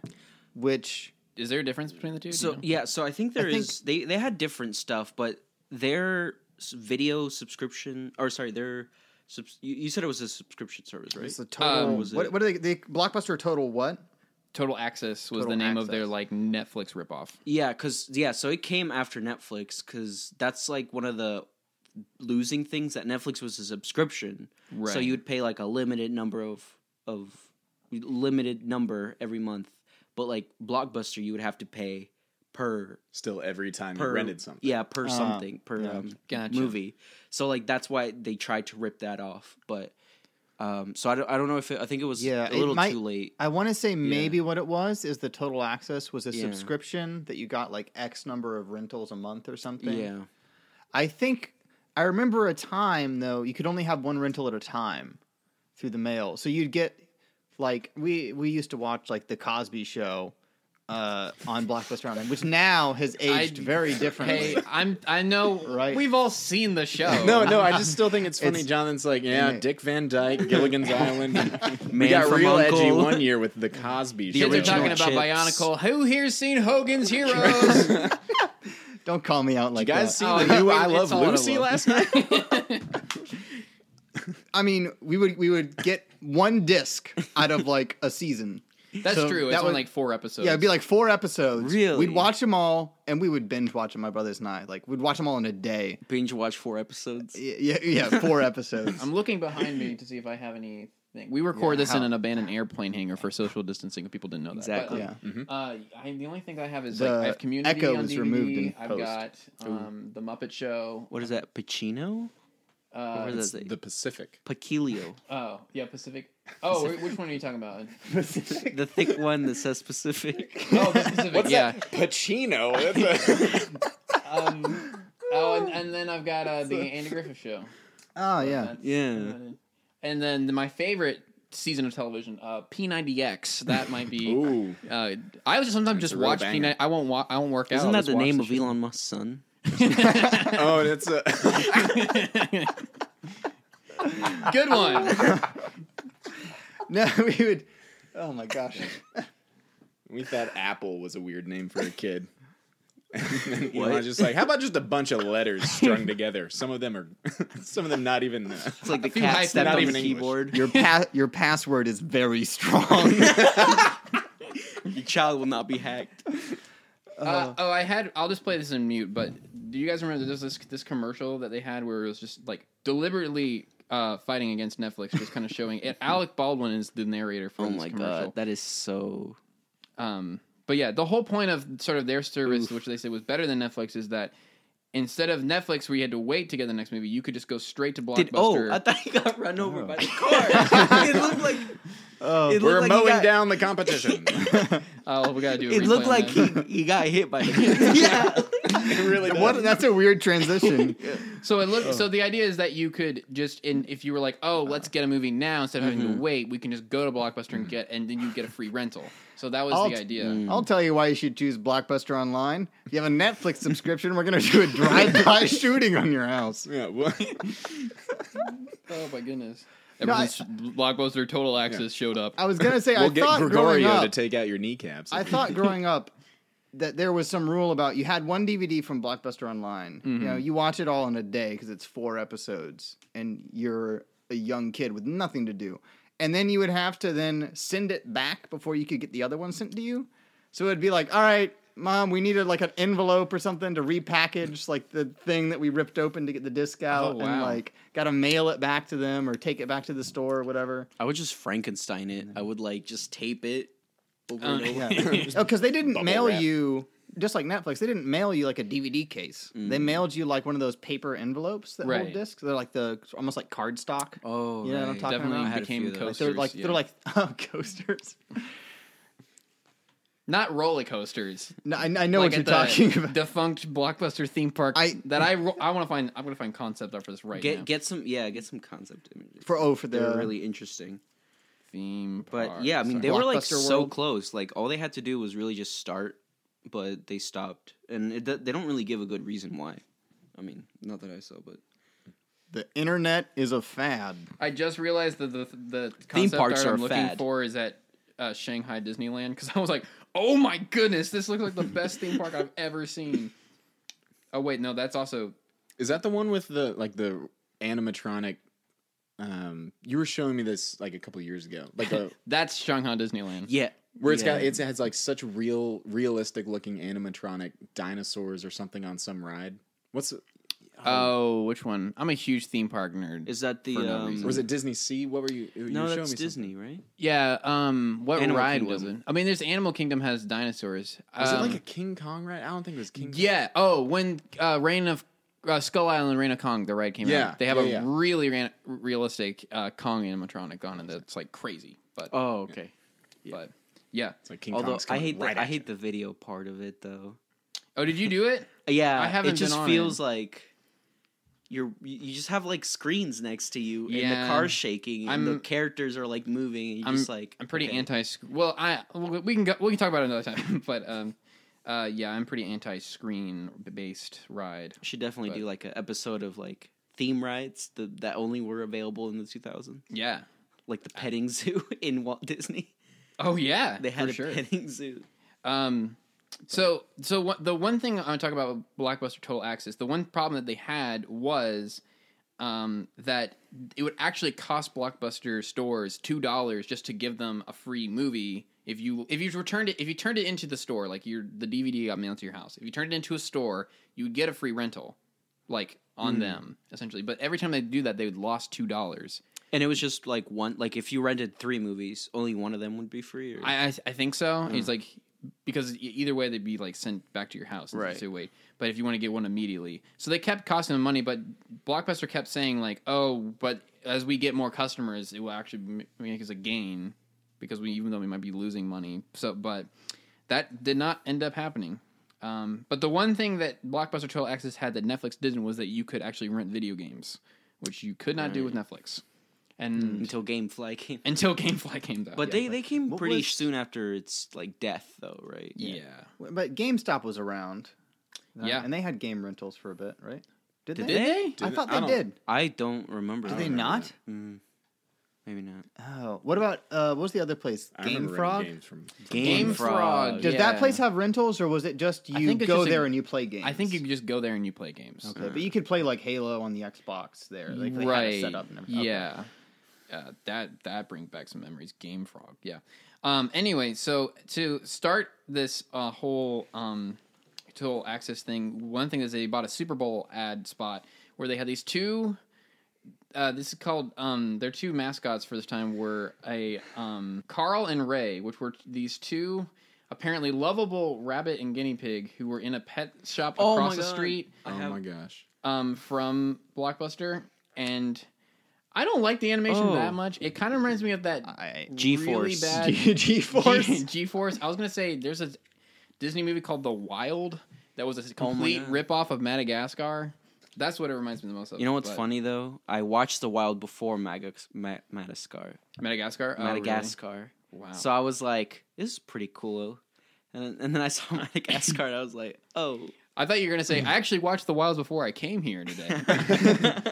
which is there a difference between the two? Do you So know? yeah, so I think there think- is they they had different stuff, but their video subscription or sorry, their subs, you, you said it was a subscription service, right? it's a total. Um, was what, it- what are they? they Blockbuster Total what? Total Access was Total the name of their like Netflix ripoff. Yeah, because yeah, so it came after Netflix because that's like one of the losing things that Netflix was a subscription. So you would pay like a limited number of of limited number every month, but like Blockbuster, you would have to pay per Still, every time per you rented something. Yeah, per something per yeah. um, Gotcha. movie. So like that's why they tried to rip that off, but. Um, so I don't, I don't know if it, I think it was Yeah, a little might- too late. I want to say maybe what it was is the Total Access was a Yeah. subscription that you got like X number of rentals a month or something. Yeah, I think I remember a time though you could only have one rental at a time through the mail. So you'd get like we we used to watch like the Cosby Show uh, on Blockbuster Online, which now has aged I- very differently. Hey, I'm. I know. Right. We've all seen the show. No, no, I just still think it's funny. It's- Jonathan's like, yeah, Yeah. Dick Van Dyke, Gilligan's Island. we got from real edgy one year with the Cosby The Show. Kids are talking original about chips. Bionicle. Who here's seen Hogan's Heroes? Don't call me out like you guys that. see Oh, the new I Love all out of Lucy love. last night? I mean, we would we would get one disc out of like a season. That's So true. that It's only would- like four episodes. Yeah, it'd be like four episodes. Really? We'd watch them all, and we would binge watch them. My brothers and I, like, we'd watch them all in a day. Binge watch four episodes. Y- Yeah, yeah, four episodes. I'm looking behind me to see if I have anything. We record Yeah, this in how- an abandoned airplane hangar for social distancing. If people didn't know that. Exactly. But, um, yeah. Uh, I, the only thing I have is The like I have Community echo on was DVD. removed in I've post. got um, the Muppet Show. What is that? Pacino? Uh, What It's is that? the Pacific. Paquilio. oh yeah, Pacific. Oh, wh- which one are you talking about? the thick one that says Pacific. Oh, the Pacific. yeah. Pacino. That's a- Um, oh, and, and then I've got uh, the Andy Griffith Show. Oh yeah. That's- Yeah. And then my favorite season of television, uh, P90X. That might be. Ooh. Uh, I was sometimes That's just watch. P90. I won't. Wa- I won't work out. Isn't I'll that the name the of show. Elon Musk's son? Oh, it's a. Good one. No, we would. Oh my gosh. we thought Apple was a weird name for a kid. And then What? Elon's just like, how about just a bunch of letters strung together? Some of them are, some of them not even. Uh, It's like the few cat hyphen stepped not on even the English. keyboard. Your pa- your password is very strong. Your child will not be hacked. Uh, oh, I had. I'll just play this in mute. But do you guys remember there's this this commercial that they had where it was just like deliberately uh, fighting against Netflix, just kind of showing it. Alec Baldwin is the narrator for Oh this my commercial. god, that is so. Um, but yeah, the whole point of sort of their service, which they said was better than Netflix, is that instead of Netflix, where you had to wait to get the next movie, you could just go straight to Blockbuster. Did, oh, I thought he got run over by the car. it looked like oh, It We're like mowing got- down the competition. oh, we gotta do. A it looked like that. he, he got hit by the yeah. it really does. what? That's a weird transition. So it looked. So oh. the idea is that you could just, in if you were like, oh, let's uh. get a movie now instead of having to mm-hmm. wait, we can just go to Blockbuster and mm. get, and then you get a free rental. So that was I'll- the idea. Mm. I'll tell you why you should choose Blockbuster Online. If you have a Netflix subscription, we're gonna do a drive-by shooting on your house. Yeah, well, Oh my goodness! No, I- Blockbuster Total Access showed up. I was gonna say we'll I get thought growing Gregorio up, to take out your kneecaps. I thought growing up that there was some rule about you had one DVD from Blockbuster Online. You know, mm-hmm. you watch it all in a day because it's four episodes, and you're a young kid with nothing to do. And then you would have to then send it back before you could get the other one sent to you. So it'd be like, all right, mom, we needed like an envelope or something to repackage like the thing that we ripped open to get the disc out, and wow. like got to mail it back to them or take it back to the store or whatever. I would just Frankenstein it. I would like just tape it over Um, and over. Yeah. oh, because they didn't Bubble mail wrap. you just like Netflix. They didn't mail you like a DVD case. They mm. mailed you like one of those paper envelopes that Right. hold discs. They're like the almost like cardstock. Oh, You know what I'm talking Definitely about? I had a few became. Like coasters. they're like yeah. they're like oh, coasters. not roller coasters. No, I, I know like what you're talking about. Defunct Blockbuster theme park. I- that I I want to find. I'm gonna find concept art for this right Get now. get some yeah, get some concept images. For oh, for they the really interesting. theme But yeah, I mean Sorry. they were like so World. close. Like all they had to do was really just start, but they stopped, and it, they don't really give a good reason why. I mean, not that I saw, but the internet is a fad. I just realized that the the Theme concept parks art are I'm looking fad. for is at uh, Shanghai Disneyland because I was like, oh my goodness, this looks like the best theme park I've ever seen. Oh wait, no, that's also Is that the one with the like the animatronic? Um, you were showing me this like a couple years ago, like a that's Shanghai Disneyland. yeah, where it's yeah. got it has like such real, realistic looking animatronic dinosaurs or something on some ride. What's it? Oh, which one? I'm a huge theme park nerd. Is that the no um, reason. was it Disney Sea? What were you? you No, were that's me something. Disney, right? yeah. Um, what Animal ride Kingdom. was it? I mean, there's Animal Kingdom has dinosaurs. Was it Um, like a King Kong ride? I don't think it was King. Kong. Yeah. Oh, when uh, Reign of uh, Skull Island, Reign of Kong, the ride came Yeah, out. They have yeah, a yeah. really ran- realistic uh, Kong animatronic on it that's like crazy. But Oh, okay. but yeah. It's like King Although Kong's I hate the right I at hate the video part of it though. Oh, did you do it? Yeah, I haven't It just feels it. like you're you just have like screens next to you and Yeah. the car's shaking and the I'm- characters are like moving and you're I'm just like I'm pretty okay. anti. Well, I we can go, we can talk about it another time. but um, uh, yeah, I'm pretty anti-screen based ride. Should definitely but- do like an episode of like theme rides the, that only were available in the 2000s, Yeah. like the petting zoo in Walt Disney. Oh yeah. They had for a sure. petting zoo. Um, So, so what, the one thing I want to talk about with Blockbuster Total Access, the one problem that they had was um, that it would actually cost Blockbuster stores two dollars just to give them a free movie if you if you returned it if you turned it into the store like your the DVD got mailed to your house if you turned it into a store you would get a free rental like on them essentially but every time they do that they would lost two dollars And it was just like one, like if you rented three movies, only one of them would be free. Or? I, I I think so. It's like because either way they'd be like sent back to your house. Right. So wait, but if you want to get one immediately, so they kept costing them money. But Blockbuster kept saying like, oh, but as we get more customers, it will actually make us a gain because we even though we might be losing money. So, but that did not end up happening. Um, but the one thing that Blockbuster Total Access had that Netflix didn't was that you could actually rent video games, which you could not do with Netflix. And until GameFly came. until GameFly came out, But they, they came What pretty was- soon after its like death, though, right? yeah. But GameStop was around. uh, Yeah. and they had game rentals for a bit, right? Did, Did they? they? I thought they don't- did. I don't remember. Did that. they not? Mm, maybe not. Oh, what about uh, what was the other place? I Game remember Frog. games from. Game Frog. Does Yeah. that place have rentals, or was it just you think it's go just a- there and you play games? I think you could just go there and you play games. Okay, but you could play like Halo on the Xbox there. Like they had right. it set up and everything. Okay. Yeah. Uh, that that brings back some memories. Game Frog. Yeah. Um, anyway, so to start this uh, whole um, total access thing, one thing is they bought a Super Bowl ad spot where they had these two. Uh, this is called um, their two mascots for this time were a um, Carl and Ray, which were these two apparently lovable rabbit and guinea pig who were in a pet shop Oh across my the street oh have- my gosh! um, from Blockbuster, and I don't like the animation Oh. that much. It kind of reminds me of that I, G-Force. really bad G Force. G Force. I was gonna say there's a Disney movie called The Wild that was a Oh complete God. rip off of Madagascar. That's what it reminds me the most of. You know what's but- funny though? I watched The Wild before Magax- Ma- Madagascar. Madagascar. Oh, really? Madagascar. Wow. So I was like, "This is pretty cool." And then, and then I saw Madagascar, and I was like, "Oh." I thought you were gonna say I actually watched The Wilds before I came here today.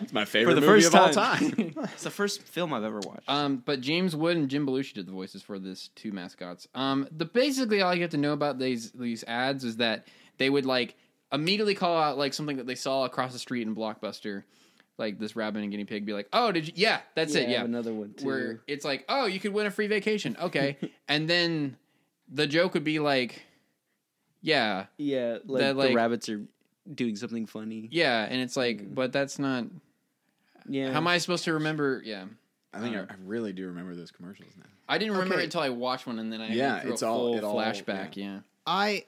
It's my favorite for the movie first of all time. time. It's the first film I've ever watched. Um, but James Woods and Jim Belushi did the voices for this two mascots. Um, the basically all you have to know about these these ads is that they would like immediately call out like something that they saw across the street in Blockbuster, like this rabbit and guinea pig. Be like, oh, did you? Yeah, that's it. I Yeah, have another one too. where it's like, oh, you could win a free vacation. Okay, and then the joke would be like, yeah, yeah, like, that, like- the rabbits are doing something funny. yeah, and it's like, mm. but that's not. Yeah. How am I supposed to remember? Yeah. I think uh. I, I really do remember those commercials now. I didn't remember Okay. it until I watched one, and then I Yeah, through it's a all- full it all- flashback. yeah. I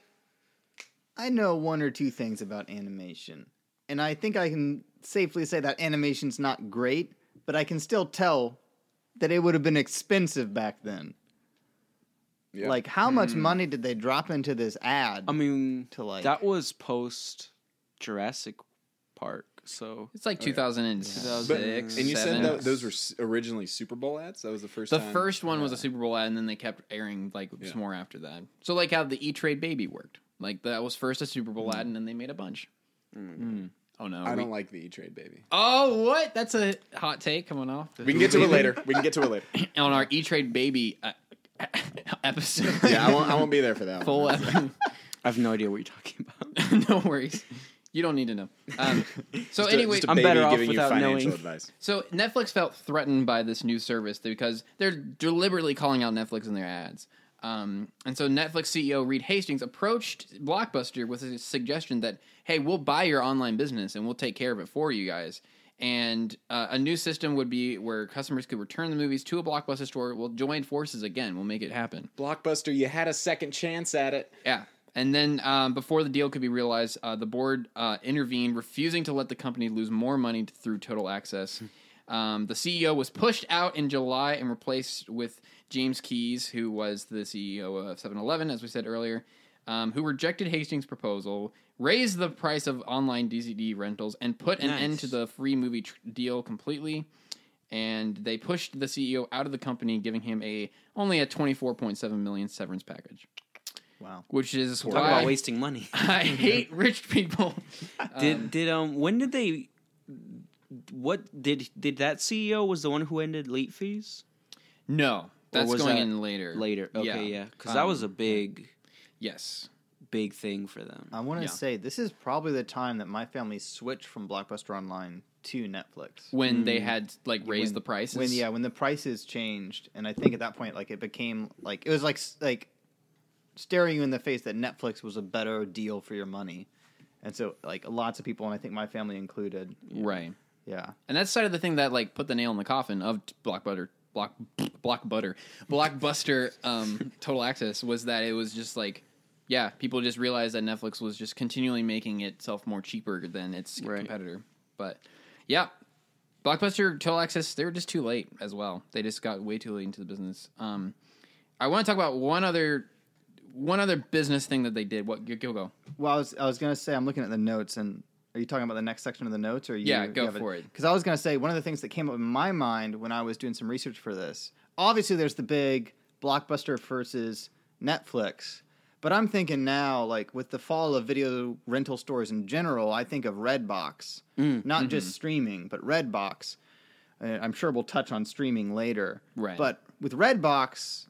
I know one or two things about animation, and I think I can safely say that animation's not great, but I can still tell that it would have been expensive back then. Yeah. Like, how much Hmm. money did they drop into this ad? I mean, To, like- that was post Jurassic Park, so It's like 2006. But, and you said seven. tho- those were originally Super Bowl ads. That was the first. the time? first one was a Super Bowl ad, and then they kept airing like Yeah. some more after that. So like how the E Trade Baby worked. Like that was first a Super Bowl ad, and then they made a bunch. Mm. Oh no! I we- don't like the E Trade baby. Oh, what? That's a hot take coming off We can get to it later. We can get to it later. on our E Trade Baby uh, episode. Yeah, I won't. I won't be there for that. Full one. episode. I have no idea what you're talking about. no worries. You don't need to know. Um, so Just a- anyway, just a I'm baby better off giving without you financial knowing. advice. So Netflix felt threatened by this new service because they're deliberately calling out Netflix in their ads. Um, and so Netflix CEO Reed Hastings approached Blockbuster with a suggestion that, hey, we'll buy your online business and we'll take care of it for you guys. And uh, a new system would be where customers could return the movies to a Blockbuster store. We'll join forces again. We'll make it happen. Blockbuster, you had a second chance at it. Yeah. And then um, before the deal could be realized, uh, the board uh, intervened, refusing to let the company lose more money through total access. Um, the CEO was pushed out in July and replaced with James Keyes, who was the CEO of 7 Eleven, as we said earlier, um, who rejected Hastings' proposal, raised the price of online DVD rentals, and put an end to the free movie tr- deal completely. And they pushed the CEO out of the company, giving him a only a 24.7 million severance package wow. which is Talk why about wasting money. I hate rich people. did did um when did they? What did did that CEO was the one who ended late fees No, that's was going that in later. later? Okay, yeah, because that Um, was a big yes. Big thing for them. I want to Yeah. say this is probably the time that my family switched from Blockbuster Online to Netflix. when they had like raised When- the prices. When yeah, when the prices changed, and I think at that point, like it became like it was like like staring you in the face that Netflix was a better deal for your money, and so like lots of people, and I think my family included, right. yeah, And that's sort of the thing that like put the nail in the coffin of Blockbuster, Block, Block Butter, Blockbuster, um, Total Access was that it was just like, yeah, people just realized that Netflix was just continually making itself more cheaper than its Right. competitor. But yeah, Blockbuster, Total Access, they were just too late as well. They just got way too late into the business. Um, I want to talk about one other, one other business thing that they did. What go go? Well, I was I was gonna say I'm looking at the notes, and are you talking about the next section of the notes, or you, Yeah, go for it. Because I was gonna say one of the things that came up in my mind when I was doing some research for this. Obviously, there's the big blockbuster versus Netflix, but I'm thinking now, like with the fall of video rental stores in general, I think of Redbox, Mm, not mm-hmm. just streaming, but Redbox. Uh, I'm sure we'll touch on streaming later, Right. But with Redbox,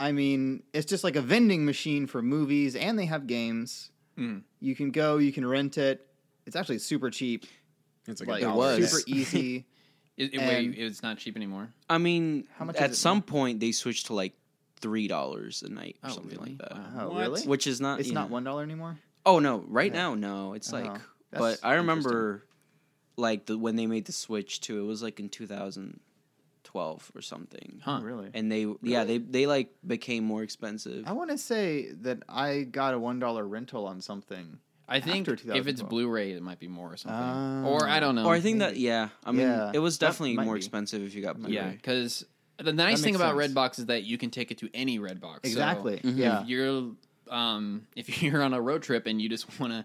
I mean, it's just like a vending machine for movies, and they have games. Mm. You can go, you can rent it. It's actually super cheap, It's like, like a dollar. was. super easy. It, it, And- wait, it's not cheap anymore. I mean, How much at some now? point they switched to like three dollars a night or Oh, something really? like that. Oh, What? really? Which is not. It's not know- one dollar anymore. Oh no! Right Yeah. now, no. It's Oh, like, that's but I remember, like the when they made the switch to it was like in 2012 or something, Huh. Oh, really? and they yeah they they like became more expensive. I want to say that I got a one dollar rental on something. I think if it's Blu-ray, it might be more or something. Ah. or I don't know. or I think that yeah, I mean Yeah, it was definitely more be. expensive if you got Blu-ray. yeah, because the nice thing about sense. Redbox is that you can take it to any Redbox. So Exactly. Mhm. Yeah. If you're um, if you're on a road trip and you just want to,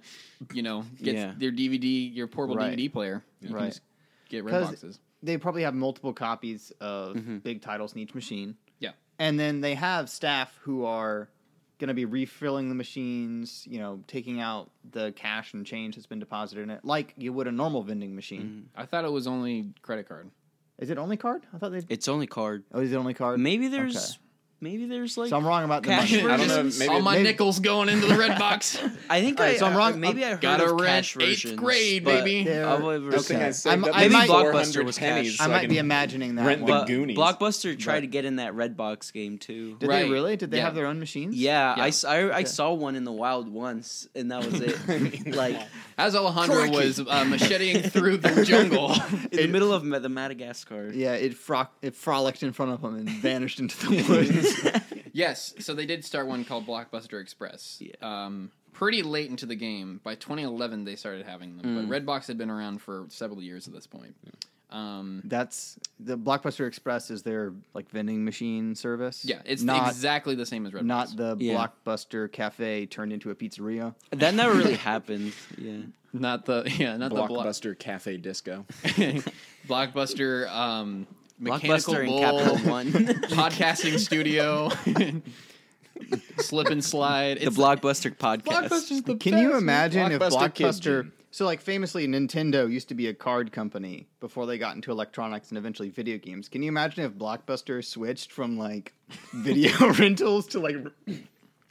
you know, get Yeah. your DVD, your portable Right. DVD player, you Right. can just get Redboxes. They probably have multiple copies of Mhm. big titles in each machine. Yeah. And then they have staff who are going to be refilling the machines, you know, taking out the cash and change that's been deposited in it, like you would a normal vending machine. I thought it was only credit card. Is it only card? I thought they. It's only card. Oh, is it only card? Maybe there's. Maybe there's like So I'm wrong about the cash money. I don't know. versions? Maybe All my maybe- nickels going into the red box. I think All right, I, so I'm wrong. Maybe I heard Gotta of rent cash eighth versions, grade, but baby. There- I've ever I I saved I'm- up I maybe might- Blockbuster Blockbuster was pennies. cash. so I might can be imagining that rent one. the But Goonies. Blockbuster tried But- to get in that Redbox game too. Did Right. they really? Did they Yeah. have their own machines? Yeah, Yeah. I s- I, I Okay. saw one in the wild once, and that was it. like As Alejandro Crikey. was uh, macheting through the jungle. in the middle of Ma- the Madagascar. Yeah, it fro- it frolicked in front of him and vanished into the woods. Yes, so they did start one called Blockbuster Express. Yeah. Um, pretty late into the game. By 2011, they started having them, Mm. but Redbox had been around for several years at this point. Um, That's the Blockbuster Express is their like vending machine service. yeah, it's not exactly the same as Redbox. not the Yeah. Blockbuster Cafe turned into a pizzeria. That never really happened. Yeah. not the yeah, not the Blockbuster Cafe Disco. Blockbuster. Um, mechanical Blockbuster in bull, Capital One. podcasting studio, slip and slide. the Blockbuster podcast. Blockbuster's the Can you best, man. imagine if Blockbuster Blockbuster? Gene. So like famously, Nintendo used to be a card company before they got into electronics and eventually video games. Can you imagine if Blockbuster switched from like video rentals to like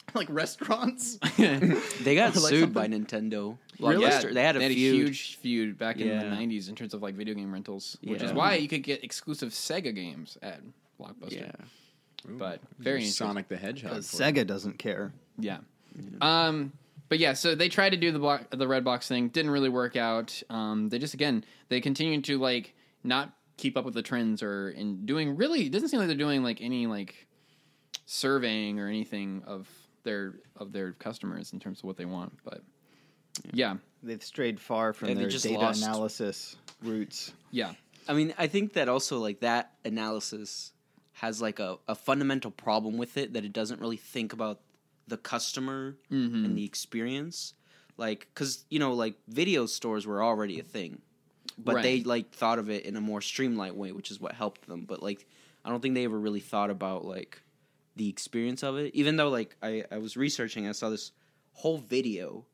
like restaurants? They got like sued by something- Nintendo. Really? Blockbuster. They had a they had feud. a huge feud back in the '90s in terms of like video game rentals, which is why you could get exclusive Sega games at Blockbuster. Yeah. But very. Sonic the Hedgehog. Because for you. Sega doesn't care. Yeah. Um. But yeah, so they tried to do the block, the Redbox thing, didn't really work out. Um. They just again they continued to like not keep up with the trends or in doing really it doesn't seem like they're doing like any like surveying or anything of their of their customers in terms of what they want. But yeah, They've strayed far from Yeah, their just data lost- analysis roots. yeah, I mean, I think that also like that analysis has like a, a fundamental problem with it that it doesn't really think about the customer Mhm. and the experience. Like, because you know, like video stores were already a thing, but they like thought of it in a more streamlined way, which is what helped them. But like, I don't think they ever really thought about like the experience of it. Even though like I I was researching, I saw this whole video,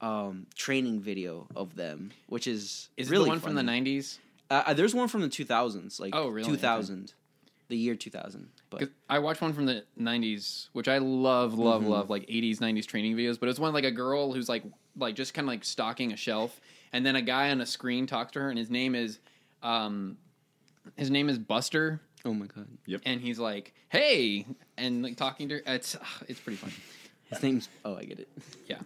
um, training video of them, which is is really one from the '90s? Uh, uh, there's one from the 2000s, like Oh, really? 2000. the year 2000. But 'Cause I watched one from the '90s, which I love, love, Mm-hmm. love, like '80s, '90s training videos. But it's one like a girl who's like, like just kind of like stalking a shelf, and then a guy on a screen talks to her, and his name is, um, his name is Buster, oh my god, Yep. and he's like, "Hey," and like talking to her. It's it's pretty funny. his name's oh I get it. Yeah.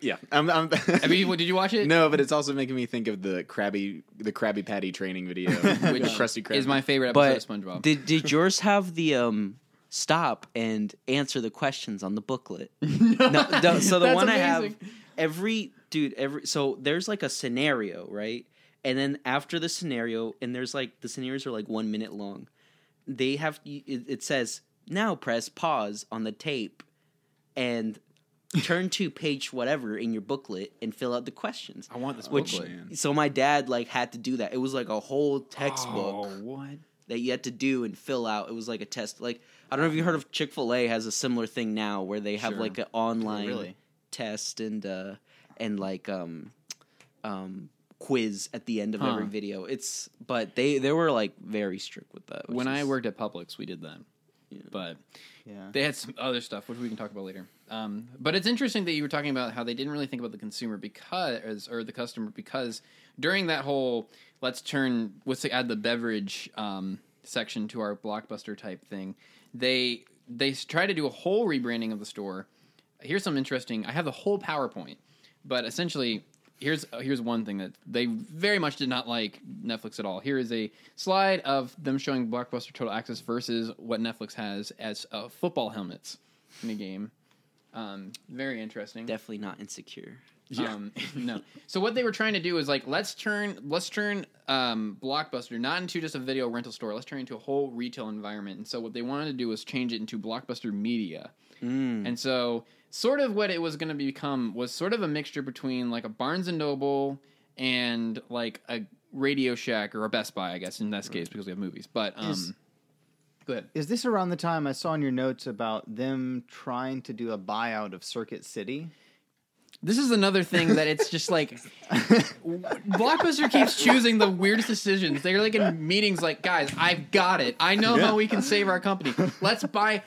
Yeah, I'm, I'm Have you? Did you watch it? no, but it's also making me think of the Krabby, the Krabby Patty training video, which Which Krusty Krab. is my favorite episode But of SpongeBob. did did yours have the um stop and answer the questions on the booklet? no, no, so the That's one I have every dude every so there's like a scenario right, and then after the scenario and there's like the scenarios are like one minute long. They have it, it says now press pause on the tape and turn to page whatever in your booklet and fill out the questions. I want this Which booklet. so my dad like had to do that. It was like a whole textbook Oh, what? that you had to do and fill out. It was like a test. Like I don't know if you heard of Chick Fil A has a similar thing now where they have Sure. like an online really? test and uh and like um um quiz at the end of Huh. every video. It's but they they were like very strict with that. which When I worked at Publix, we did that. But Yeah. they had some other stuff, which we can talk about later. Um, but it's interesting that you were talking about how they didn't really think about the consumer because, or the customer, because during that whole let's turn, let's add the beverage um, section to our blockbuster type thing, they they try to do a whole rebranding of the store. Here's some interesting. I have the whole PowerPoint, but essentially. Here's here's one thing that they very much did not like Netflix at all. Here is a slide of them showing Blockbuster Total Access versus what Netflix has as uh, football helmets in the game. Um, very interesting. definitely not insecure. Um, no. So what they were trying to do is like let's turn let's turn um, Blockbuster not into just a video rental store. Let's turn it into a whole retail environment. And so what they wanted to do was change it into Blockbuster Media. And so sort of what it was going to become was sort of a mixture between like a Barnes and Noble and like a Radio Shack or a Best Buy, I guess in this case because we have movies. But um, Is- go ahead. Is this around the time I saw in your notes about them trying to do a buyout of Circuit City? This is another thing that it's just like Blockbuster keeps choosing the weirdest decisions. They're like in meetings, like, guys, I've got it. I know how we can save our company. Let's buy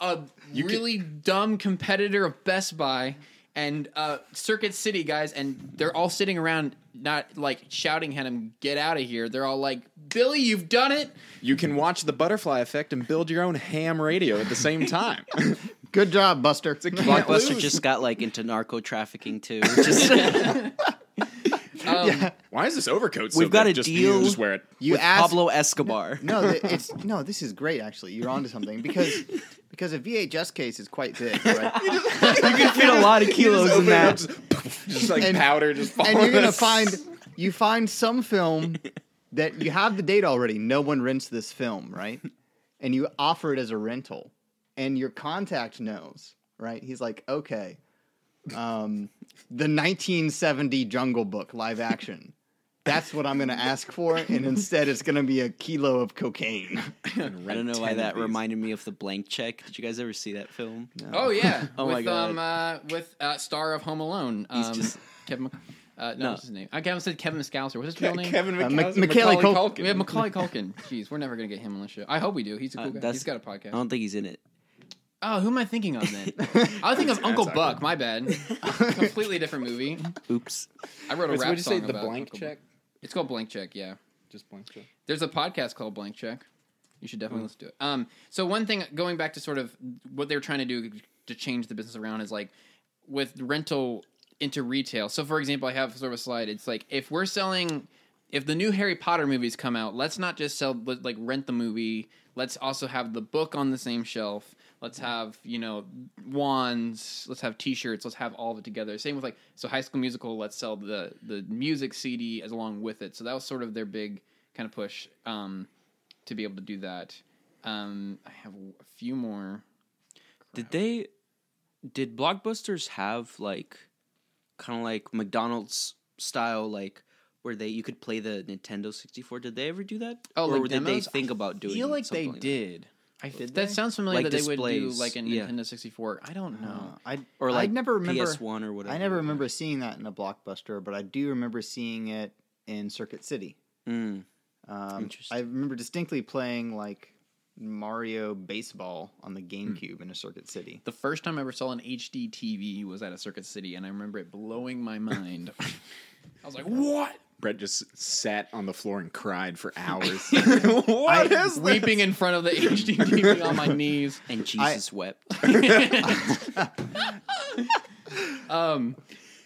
a really dumb competitor of Best Buy and uh, Circuit City guys, and they're all sitting around, not like shouting at him, "Get out of here!" They're all like, "Billy, you've done it." you can watch the butterfly effect and build your own ham radio at the same time. Good job, Buster. Blockbuster lose. just got like into narco trafficking too. Just, Um, Why is this overcoat so We've got big? a just, deal- You just wear it. You with asked Pablo Escobar. No, it's no. This is great. Actually, you're onto something because because a VHS case is quite big, right? you can fit a lot of kilos in Open it up, that. just, just like And- powder just and you're gonna find you find some film that you have the date already. No one rents this film, right? And you offer it as a rental, and your contact knows, right? He's like, okay, um, the 1970 Jungle Book live action. That's what I'm going to ask for, and instead it's going to be a kilo of cocaine. I don't know why that reminded me of the blank check. Did you guys ever see that film? Oh yeah, Oh, my God. um uh, with uh, star of Home Alone. Um, He's just- Kevin. Uh, no, No. what's his name? I Kevin said Kevin Scouser. What's his real name? Kevin Uh, McCall- Mc- Macaulay Cul- Culkin. We have Macaulay Culkin. Jeez, we're never gonna get him on the show. I hope we do. He's a Uh, cool guy. He's got a I podcast. I don't think he's in it. Oh, who am I thinking of then? I think of Uncle awkward. Buck. My bad. Completely different movie. Oops. I wrote a Wait, so rap what'd you say? song The about blank Uncle check? Buck. It's called Blank Check. Yeah. Just blank check. There's a podcast called Blank Check. You should definitely listen to it. Um, so one thing, going back to sort of what they're trying to do to change the business around is like with rental into retail. So for example, I have sort of a slide. It's like if we're selling, if the new Harry Potter movies come out, let's not just sell like rent the movie. Let's also have the book on the same shelf. Let's have you know wands. Let's have T-shirts. Let's have all of it together. Same with like so High School Musical. Let's sell the the music CD as along with it. So that was sort of their big kind of push um, to be able to do that. Um, I have a few more. Did they? Did blockbusters have like, kind of like McDonald's style, like where they you could play the Nintendo sixty four? Did they ever do that? Oh, or like did demos? they think about doing? I feel like they something did. I, Did that they? sounds familiar Like that they would do displays, like a yeah. Nintendo 64. I don't know. Uh, I Or I like never remember PS One or whatever. I never remember seeing that in a blockbuster, but I do remember seeing it in Circuit City. Mm. Um, Interesting. I remember distinctly playing like Mario Baseball on the GameCube in a Circuit City. The first time I ever saw an HD TV was at a Circuit City, and I remember it blowing my mind. I was like, "What?" Brett just sat on the floor and cried for hours. What is weeping in front of the HD TV on my knees. And Jesus wept. Um,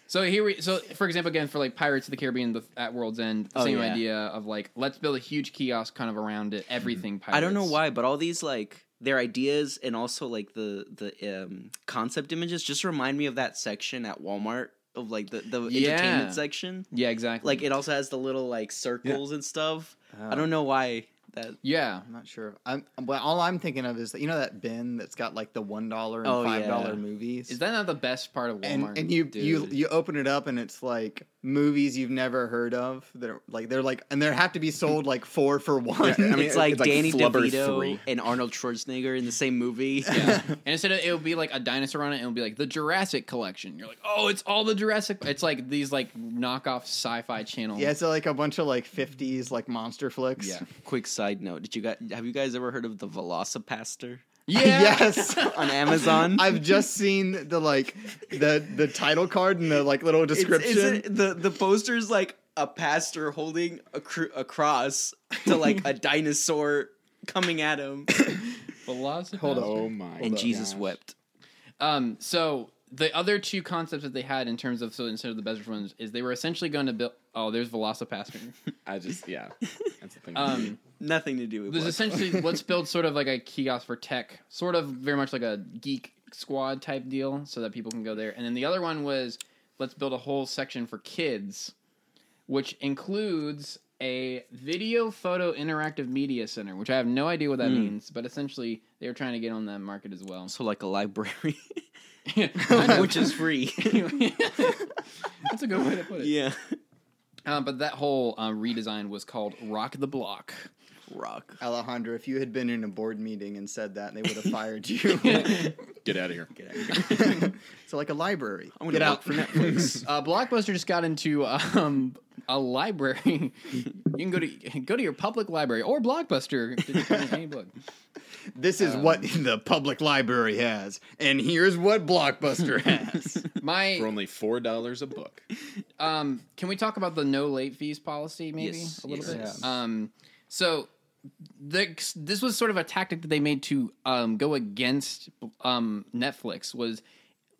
so here we so for example again for like Pirates of the Caribbean the, at World's End, the Oh, same yeah. idea of like let's build a huge kiosk kind of around it, everything Pirates. I don't know why, but all these like their ideas and also like the the um, concept images just remind me of that section at Walmart of like the the Yeah. entertainment section. Yeah, exactly. Like it also has the little like circles and stuff. I oh. don't know why that. yeah, I'm not sure. I'm well, all I'm thinking of is that, you know that bin that's got like the one dollar and Oh, five dollar yeah. movies. is that not the best part of Walmart? and and you you you open it up and it's like movies you've never heard of. They're like they're like and they have to be sold like four for one. I mean, it's like it's like Danny Flubber DeVito 3. and Arnold Schwarzenegger in the same movie. Yeah. and instead of it would be like a dinosaur on it, it would be like the Jurassic collection. You're like, oh, it's all the Jurassic. It's like these like knockoff sci-fi channel. yeah, it's like a bunch of like '50s like monster flicks. Yeah. Quick side note: Did you guys have you guys ever heard of the Velocipastor Yeah. yes. on Amazon? I've just seen the like the the title card and the like little description. it's a- the the poster's like a pastor holding a, cr- a cross to like a dinosaur coming at him, Velocipastor. Hold on. oh my! and gosh. Jesus wept. Um, so the other two concepts that they had in terms of so instead of the best ones is they were essentially going to build. Oh, there's Velocipastor. I just yeah. That's the thing. Um, Nothing to do with. there's essentially let's build sort of like a kiosk for tech, sort of very much like a geek squad type deal, so that people can go there. And then the other one was let's build a whole section for kids, which includes a video photo interactive media center, which I have no idea what that means, but essentially they were trying to get on that market as well. so like a library, Kind of. Which is free. That's a good way to put it. yeah, Um, but that whole uh, redesign was called Rock the Block. rock. Alejandro, if you had been in a board meeting and said that, they would have fired you. Get out of here. Get out of here. so like a library. I'm gonna Get out for Netflix. Uh, Blockbuster just got into um, a library. you can go to go to your public library or Blockbuster any book. This is what the public library has, and here's what Blockbuster has. My For only four dollars a book. um, can we talk about the no late fees policy maybe Yes, a little yes. bit? Um, so the, this was sort of a tactic that they made to um, go against um, Netflix was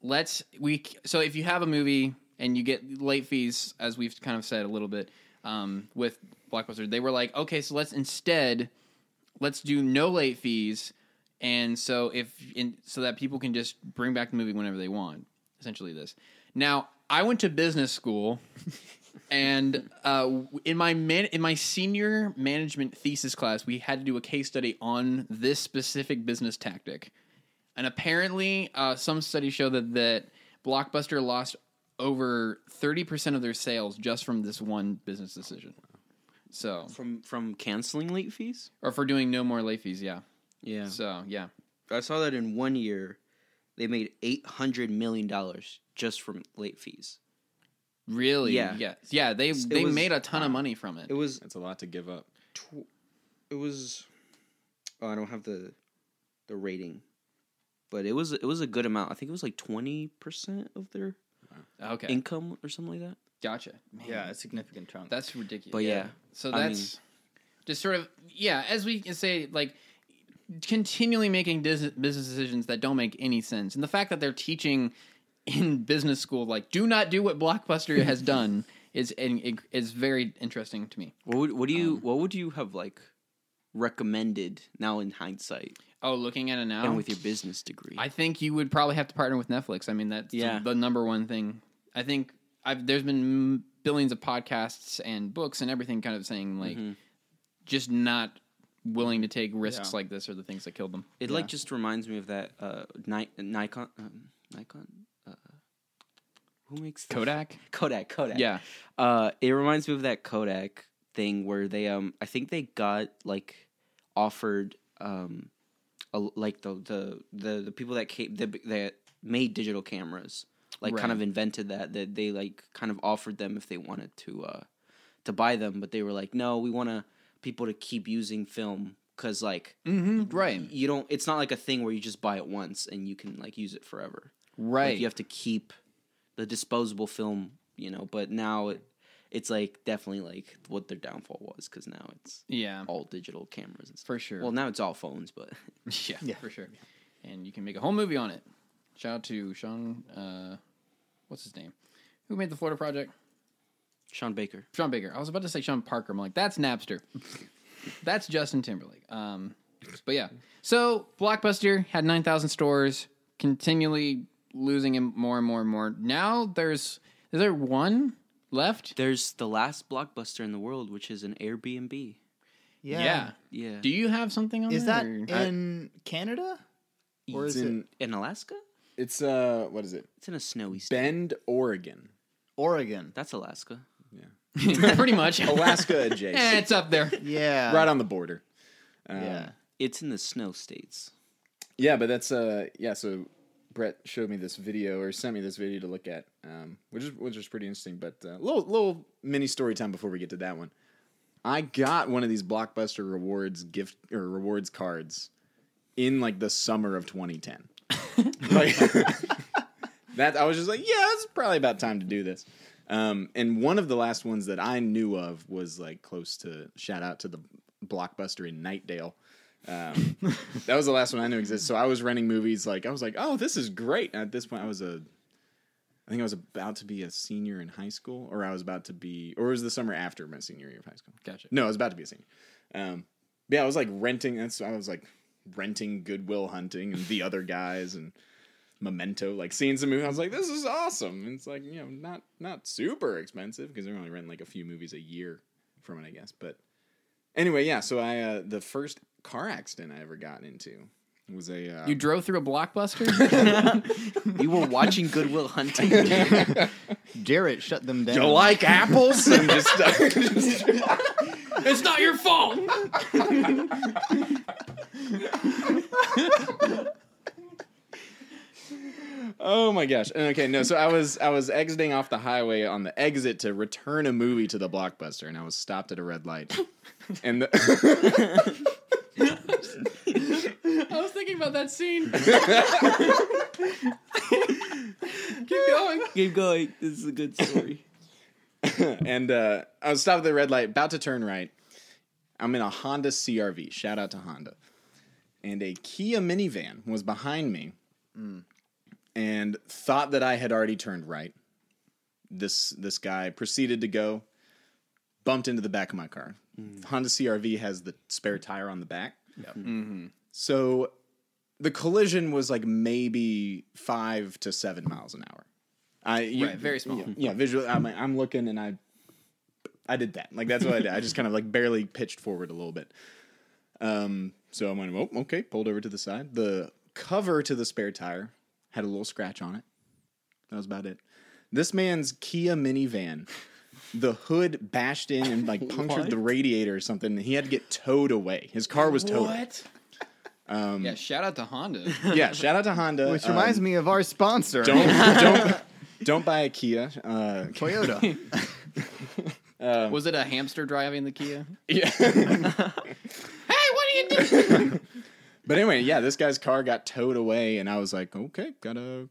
let's we so if you have a movie and you get late fees as we've kind of said a little bit um, with Blockbuster they were like okay so let's instead let's do no late fees and so if in, so that people can just bring back the movie whenever they want essentially this now I went to business school and uh, in my man in my senior management thesis class, we had to do a case study on this specific business tactic. And apparently, uh, some studies show that that Blockbuster lost over thirty percent of their sales just from this one business decision. So, from from canceling late fees. or for doing no more late fees, yeah. Yeah, So, yeah, I saw that in one year, they made eight hundred million dollars just from late fees. really, Yeah. yeah, yeah. They It they was- made a ton of money from it. It was It's a lot to give up. tw- it was oh, I don't have the the rating. But it was it was a good amount. I think it was like twenty percent of their okay, income or something like that. gotcha. Man, yeah, a significant chunk. That's ridiculous. But yeah, So I that's just sort of yeah, as we can say, like continually making dis- business decisions that don't make any sense, and the fact that they're teaching in business school like do not do what Blockbuster has done is and is very interesting to me. What would what do you um, what would you have like recommended now in hindsight Oh, looking at it now, and with your business degree? I think you would probably have to partner with Netflix. I mean, that's Yeah. the number one thing. I think I've there's been billions of podcasts and books and everything kind of saying like Mm-hmm. just not willing to take risks Yeah. like this are the things that killed them. It like just reminds me of that uh, Ni- Nikon um, Nikon. Uh, who makes the- Kodak? Kodak Kodak. Yeah. Uh, it reminds me of that Kodak thing where they um I think they got like offered um a, like the, the the the people that came that, that made digital cameras like kind of invented that that they like kind of offered them if they wanted to uh to buy them but they were like no we want to people to keep using film because like right, you don't. It's not like a thing where you just buy it once and you can like use it forever. right. Like, you have to keep the disposable film, you know. But now it, it's like definitely like what their downfall was because now it's yeah, all digital cameras and stuff. for sure. Well, now it's all phones, but yeah, yeah, for sure. And you can make a whole movie on it. Shout out to Sean. Uh, what's his name? Who made the Florida Project? Sean Baker. Sean Baker. I was about to say Sean Parker. I'm like, that's Napster. that's Justin Timberlake. Um, but yeah. So Blockbuster had 9,000 stores, continually losing him more and more and more. Now there's is there one left? There's the last blockbuster in the world, which is an Airbnb. Yeah. Yeah, yeah. Do you have something on Is there, that or- in Canada? Or It's is in in Alaska. it's uh what is it? It's in a snowy state. Bend, Oregon. Oregon? That's Alaska. Yeah. Pretty much? Alaska Eh, it's up there. Yeah. right on the border. Um, Yeah. It's in the snow states. Yeah, but that's uh yeah, so Brett showed me this video or sent me this video to look at, um, which is which is pretty interesting. But uh, little little mini story time before we get to that one. I got one of these blockbuster rewards gift or rewards cards in like the summer of 2010. like that, I was just like, yeah, it's probably about time to do this. Um, and one of the last ones that I knew of was like close to shout out to the blockbuster in Knightdale. Um, that was the last one I knew existed. So I was renting movies. Like I was like, oh, this is great. And at this point, I was a, I think I was about to be a senior in high school, or I was about to be, or it was the summer after my senior year of high school. Gotcha. No, I was about to be a senior. Um, yeah, I was like renting. That's I was like renting Goodwill Hunting and the other guys and Memento. Like seeing some movie, I was like, this is awesome. And it's like you know not not super expensive because they're only renting like a few movies a year from it, I guess. But anyway, yeah. So I uh, the first car accident I ever got into was a uh, You drove through a blockbuster? You were watching Goodwill Hunting. Jarrett shut them down. you like apples and just. it's not your fault. Oh my gosh. Okay, no. So I was I was exiting off the highway on the exit to return a movie to the blockbuster, and I was stopped at a red light. And the, I was thinking about that scene. Keep going. Keep going. This is a good story. and uh, I was stopped at the red light, about to turn right. I'm in a Honda CRV. Shout out to Honda. And a Kia minivan was behind me, hmm. and thought that I had already turned right. This this guy proceeded to go, bumped into the back of my car. Hmm. Honda CRV has the spare tire on the back. Hmm. Mm-hmm. So the collision was like maybe five to seven miles an hour. I you, Right, very small. Yeah, yeah visually, I'm I'm looking and I I did that. Like that's what I did. I just kind of like barely pitched forward a little bit. Um, so I went, oh, okay, pulled over to the side. The cover to the spare tire had a little scratch on it. That was about it. This man's Kia minivan, the hood bashed in and like punctured the radiator or something. He had to get towed away. His car was towed. What? Yeah, shout out to Honda. Yeah, shout out to Honda. Which reminds Um, me of our sponsor, don't don't don't buy a Kia. Uh, Toyota. Was it a hamster driving the Kia? yeah. Hey, what are you doing? But anyway, yeah, this guy's car got towed away, and I was like, okay, gotta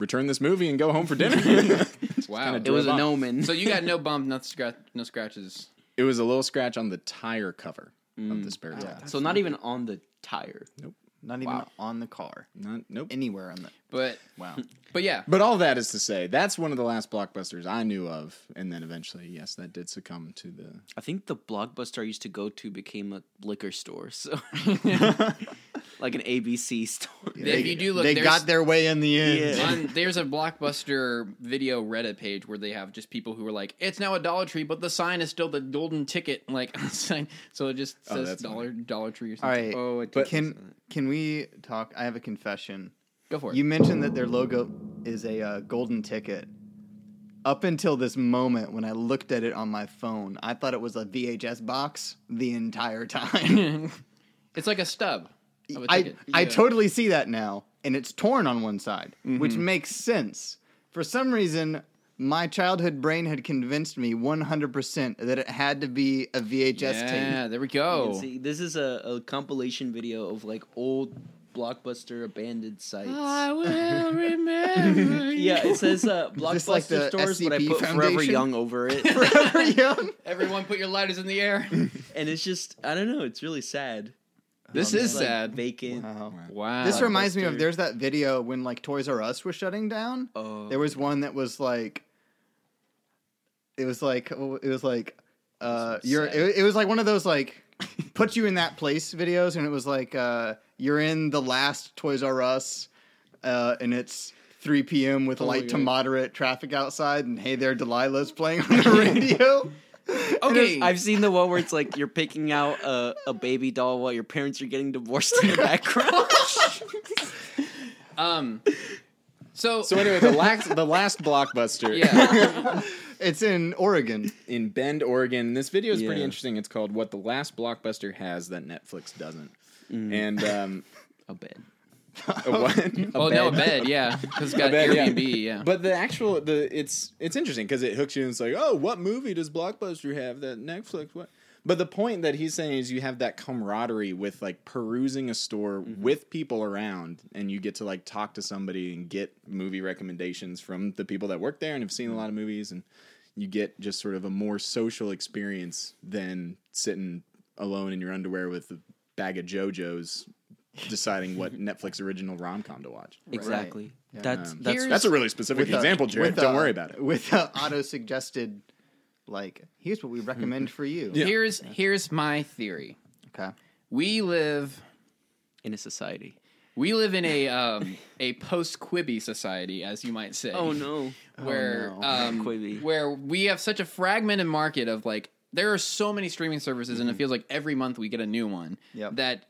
return this movie and go home for dinner. wow. It was a an off. omen. So you got no bump, no scratch, no scratches. it was a little scratch on the tire cover of the spare tire. so not even on the tire. Nope. Not even on the car. Not, nope. Anywhere on the. But Wow. but yeah, But all that is to say, that's one of the last blockbusters I knew of, and then eventually, yes, that did succumb to the. I think the blockbuster I used to go to became a liquor store, so like an ABC store. if you do look, they got their way in the end. on, there's a blockbuster video Reddit page where they have just people who are like, it's now a Dollar Tree, but the sign is still the golden ticket like sign. So it just Oh, says that's Dollar Dollar Tree or something. right. Oh, it But- can can we talk? I have a confession. Go for it. You mentioned that their logo is a uh, golden ticket. Up until this moment, when I looked at it on my phone, I thought it was a VHS box the entire time. it's like a stub. Of a I ticket. I totally see that now, and it's torn on one side, which Mm-hmm. makes sense. For some reason, my childhood brain had convinced me 100% that it had to be a VHS yeah, tape. Yeah, there we go. see, this is a, a compilation video of like old blockbuster abandoned sites. I will remember. yeah, it says uh, this like blockbuster the stores, but I SCP put Forever Young over it, Forever young. Everyone, put your lighters in the air. and it's just I don't know. It's really sad. This Um, is like, sad. vacant. Wow. Wow. This reminds me of there's that video when like Toys R Us was shutting down. Oh, There was one that was like, it was like it was like, uh, This you're it, it was like one of those like put you in that place videos, and it was like uh, you're in the last Toys R Us, uh, and it's 3 p.m. with Oh light to moderate traffic outside, and hey there, Delilah's playing on the radio. Okay. I've seen the one where it's like you're picking out a, a baby doll while your parents are getting divorced in the background. um. So, So anyway, the last the last blockbuster yeah. It's in Oregon. in Bend, Oregon. This video is pretty Yeah. interesting. It's called "What the Last Blockbuster Has That Netflix Doesn't," Mm. and um, a bed. A what? oh no, a bed. Yeah, because it's got bed, yeah. Airbnb. Yeah. But the actual the it's it's interesting because it hooks you and it's like, oh, what movie does Blockbuster have that Netflix what? But the point that he's saying is you have that camaraderie with like perusing a store mm-hmm. with people around and you get to like talk to somebody and get movie recommendations from the people that work there and have seen a mm-hmm. lot of movies and you get just sort of a more social experience than sitting alone in your underwear with a bag of JoJo's deciding what Netflix original rom com to watch. Exactly. Yeah. That's Um, that's That's a really specific With a- example, Jared. with Don't a- worry about it. With uh, auto suggested, like here's what we recommend for you. Yeah. Here's here's my theory. Okay. We live in a society. we live in a um, a post Quibi society, as you might say. Oh no. where Oh, no. um, where we have such a fragmented market of like there are so many streaming services and it feels like every month we get a new one Yep. that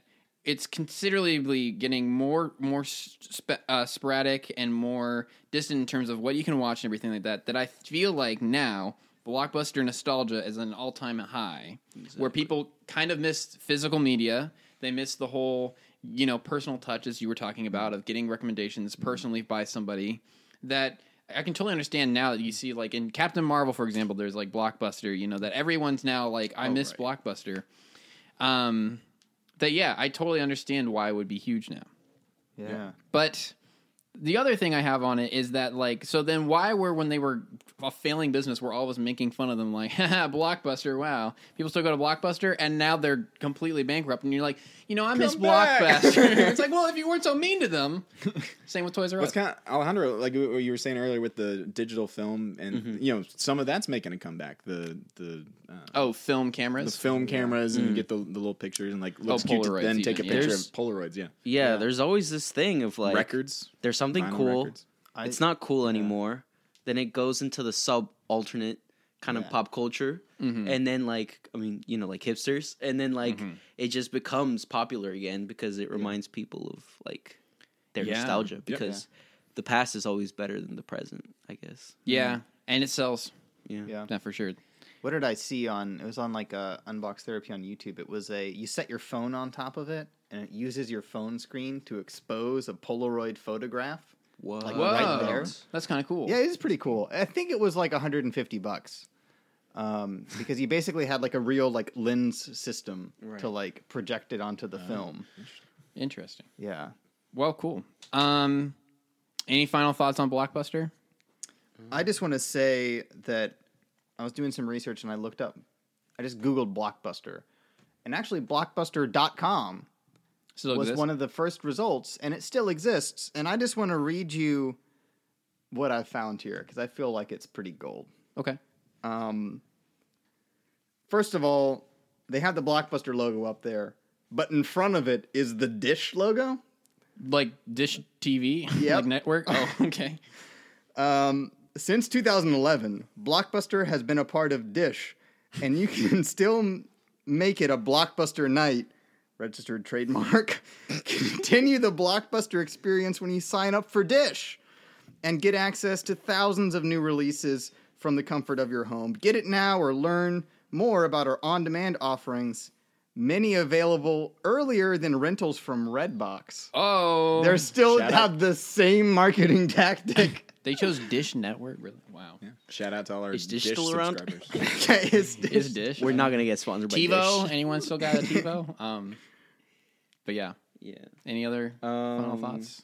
it's considerably getting more more sp- uh, sporadic and more distant in terms of what you can watch and everything like that that I feel like now blockbuster nostalgia is an all-time high where people kind of miss physical media. They miss the whole you know personal touches you were talking about of getting recommendations personally by somebody that I can totally understand now that you see like in Captain Marvel for example there's like blockbuster you know that everyone's now like I miss blockbuster. Um that yeah I totally understand why it would be huge now Yeah. but the other thing I have on it is that like so then why were when they were a failing business we're always making fun of them like haha blockbuster wow people still go to blockbuster and now they're completely bankrupt and you're like you know I miss Come back. blockbuster it's like well if you weren't so mean to them same with Toys R Us What's kind of Alejandro, like what you were saying earlier with the digital film, and Mm-hmm. you know some of that's making a comeback. The the uh, oh film the cameras film cameras, and you get the, the little pictures, and like looks cute to Mm. Polaroids then take a even, yeah. picture There's- of Polaroids. Yeah, Yeah, Yeah. there's always this thing of like records. there's something vinyl cool. records. I, it's not cool anymore. Then it goes into the sub alternate kind of pop culture. Mm-hmm. And then like I mean, you know, like hipsters. And then like Mm-hmm. it just becomes popular again because it reminds people of like their Yeah. nostalgia. Because the past is always better than the present, I guess. yeah and it sells Yeah. Yeah. not for sure What did I see on? It was on like a unbox therapy on YouTube. It was a you set your phone on top of it, and it uses your phone screen to expose a Polaroid photograph. Whoa. Like, whoa right there. that's kind of cool Yeah, it is pretty cool. I think it was like 150 bucks. Um, because you basically had like a real like lens system to like project it onto the film. interesting Yeah. well cool um any final thoughts on blockbuster I just want to say that I was doing some research and I looked up. I just googled Blockbuster, and actually Blockbuster.com Still was exists? one of the first results, and it still exists. And I just want to read you what I found here because I feel like it's pretty gold. okay Um, first of all, they have the Blockbuster logo up there, but in front of it is the Dish logo. like Dish TV, Yep. like network. Oh, okay. Um, since 2011, Blockbuster has been a part of Dish, and you can still make it a Blockbuster night, registered trademark. Continue the Blockbuster experience when you sign up for Dish and get access to thousands of new releases from the comfort of your home. Get it now or learn more about our on demand offerings, many available earlier than rentals from Redbox. Oh, they're still have the same marketing tactic They chose Dish Network. Really? Wow. Yeah. Shout out to all our Is Dish Dish still around? subscribers. Okay, it's, Is Dish? We're not gonna get sponsored by TiVo. Dish. Anyone still got a TiVo? Um, but yeah. Yeah. Any other final Um, thoughts?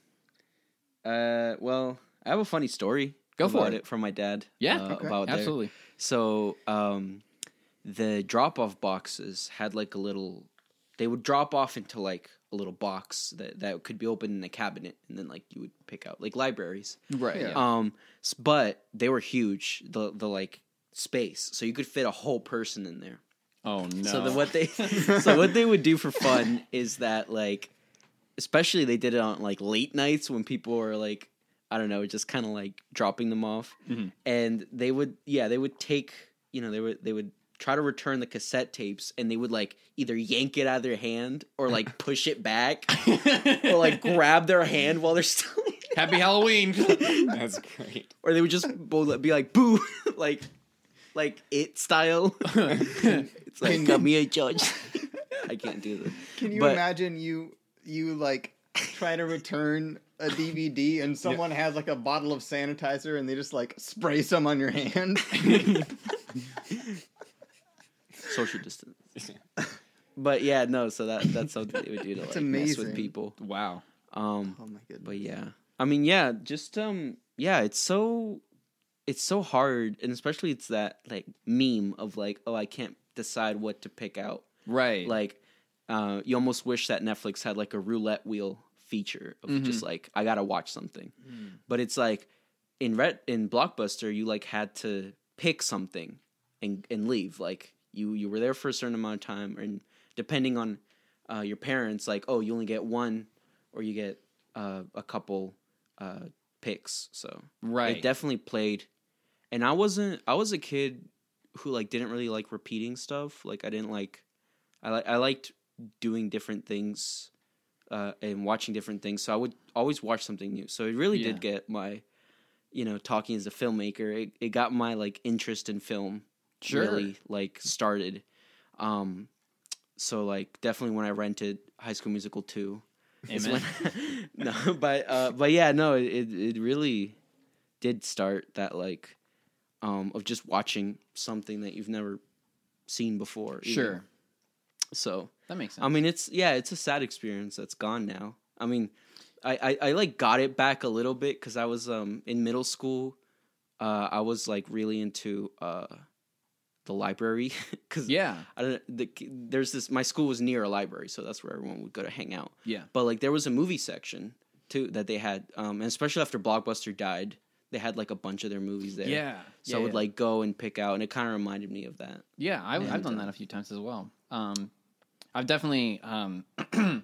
Uh, well, I have a funny story. Go for about it. from my dad. Yeah. uh, Okay. about there. Absolutely. So, um, the drop off boxes had like a little. They would drop off into like a little box that that could be opened in a cabinet, and then like you would pick out like libraries. Right. Yeah. Um, but they were huge. The the like space, so you could fit a whole person in there. Oh no. So the, what they so what they would do for fun is that like, especially they did it on like late nights when people were like, I don't know, just kind of like dropping them off, Mhm. and they would yeah they would take you know they would they would try to return the cassette tapes and they would like either yank it out of their hand or like push it back or like grab their hand while they're still Happy Halloween. That's great. or they would just be like boo like like it style it's like got me a judge i can't do this Can you But- imagine you you like try to return a DVD and someone has like a bottle of sanitizer and they just like spray some on your hand? Social distance. But yeah no so that that's something they would do to like That's mess with people. Wow. um oh my goodness. but yeah. I mean yeah just um yeah it's so it's so hard and especially it's that like meme of like oh i can't decide what to pick out. Right. like uh, you almost wish that Netflix had like a roulette wheel feature of just like I gotta watch something, but it's like in red in Blockbuster you like had to pick something and and leave. Like you you were there for a certain amount of time and depending on uh, your parents like oh you only get one or you get uh, a couple uh, picks so. Right. it definitely played. And i wasn't i was a kid who like didn't really like repeating stuff. Like i didn't like i like i liked doing different things uh and watching different things so i would always watch something new. So it really Yeah. did get my you know talking as a filmmaker. It, it got my like interest in film Sure. really like started um so like definitely when i rented high school musical 2 Amen. when no, but uh, but yeah, no, it it really did start that like um of just watching something that you've never seen before. either. Sure. So That makes sense. I mean, it's yeah, it's a sad experience that's gone now. I mean, I I, I like got it back a little bit because I was um in middle school. Uh, I was like really into uh the library because yeah. I don't the, there's this my school was near a library, so that's where everyone would go to hang out Yeah. but like there was a movie section too that they had um and especially after blockbuster died they had like a bunch of their movies there Yeah. so yeah, i would yeah. like go and pick out and it kind of reminded me of that Yeah, I, I've done uh, that a few times as well. Um, I've definitely, um, and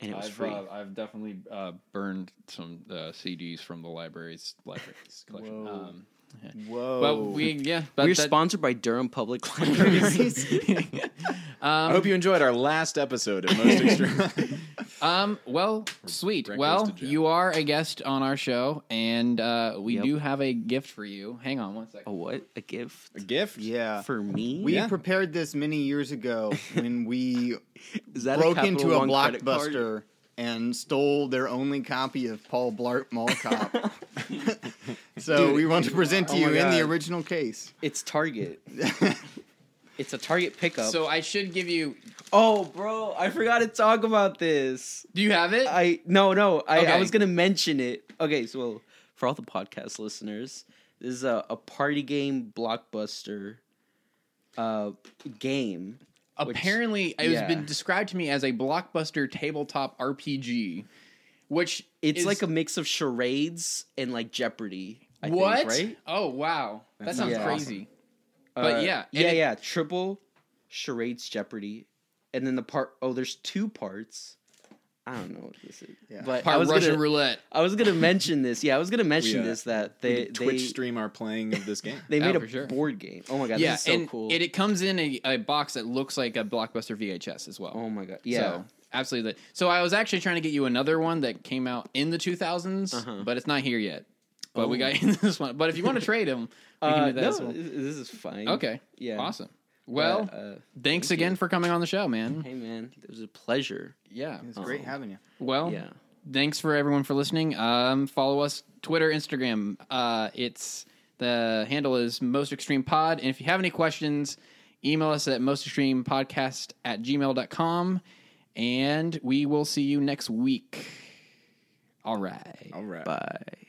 it was I've, free uh, I've definitely uh, burned some uh, CDs from the library's library's collection. Whoa. But we, yeah, but we're that- sponsored by durham public libraries I um, hope you enjoyed our last episode of Most Extreme. um, well, sweet. Brett Well, to jail. you are a guest on our show, and uh, we Yep. do have a gift for you. Hang on one second. a what a gift A gift? yeah. for me We Yeah. prepared this many years ago when we is that broke a into a One credit card? blockbuster and stole their only copy of Paul Blart Mall Cop. So we want to present to Oh you my in the original case. it's target it's a target pickup So I should give you. oh bro i forgot to talk about this Do you have it? I no no I, I was gonna mention it. Okay, so for all the podcast listeners, this is a, a party game blockbuster uh game. which- Apparently, it has yeah. been described to me as a blockbuster tabletop RPG, which It's is- like a mix of charades and like Jeopardy. I what? think, right? Oh wow, that, That sounds sounds crazy. But Uh, yeah, yeah, it- yeah. Triple charades Jeopardy, and then the part. Oh, there's two parts. I don't know what this is. Yeah. But I Part was Russian gonna, roulette. I was gonna mention this. Yeah, I was gonna mention uh, this that They, they Twitch they stream our playing of this game. they Oh, made for a sure. board game. Oh my god, yeah, this is so and cool. it, it comes in a, a box that looks like a blockbuster VHS as well. Oh my god! Yeah, So, absolutely. the- So I was actually trying to get you another one that came out in the 2000s, Uh-huh. but it's not here yet but we got oh. in this one. But if you want to trade him, we can uh, do that no, as well. this is fine. Okay. Yeah. Awesome. Well, But, uh, thanks again for coming on the show, man. hey man, it was a pleasure. Yeah. It's great um, having you. Well, Yeah. thanks for everyone for listening. Um, follow us Twitter, Instagram. Uh, it's the handle is most extreme pod. And if you have any questions, email us at most extreme podcast at gmail.com. And we will see you next week. All right. All right. Bye.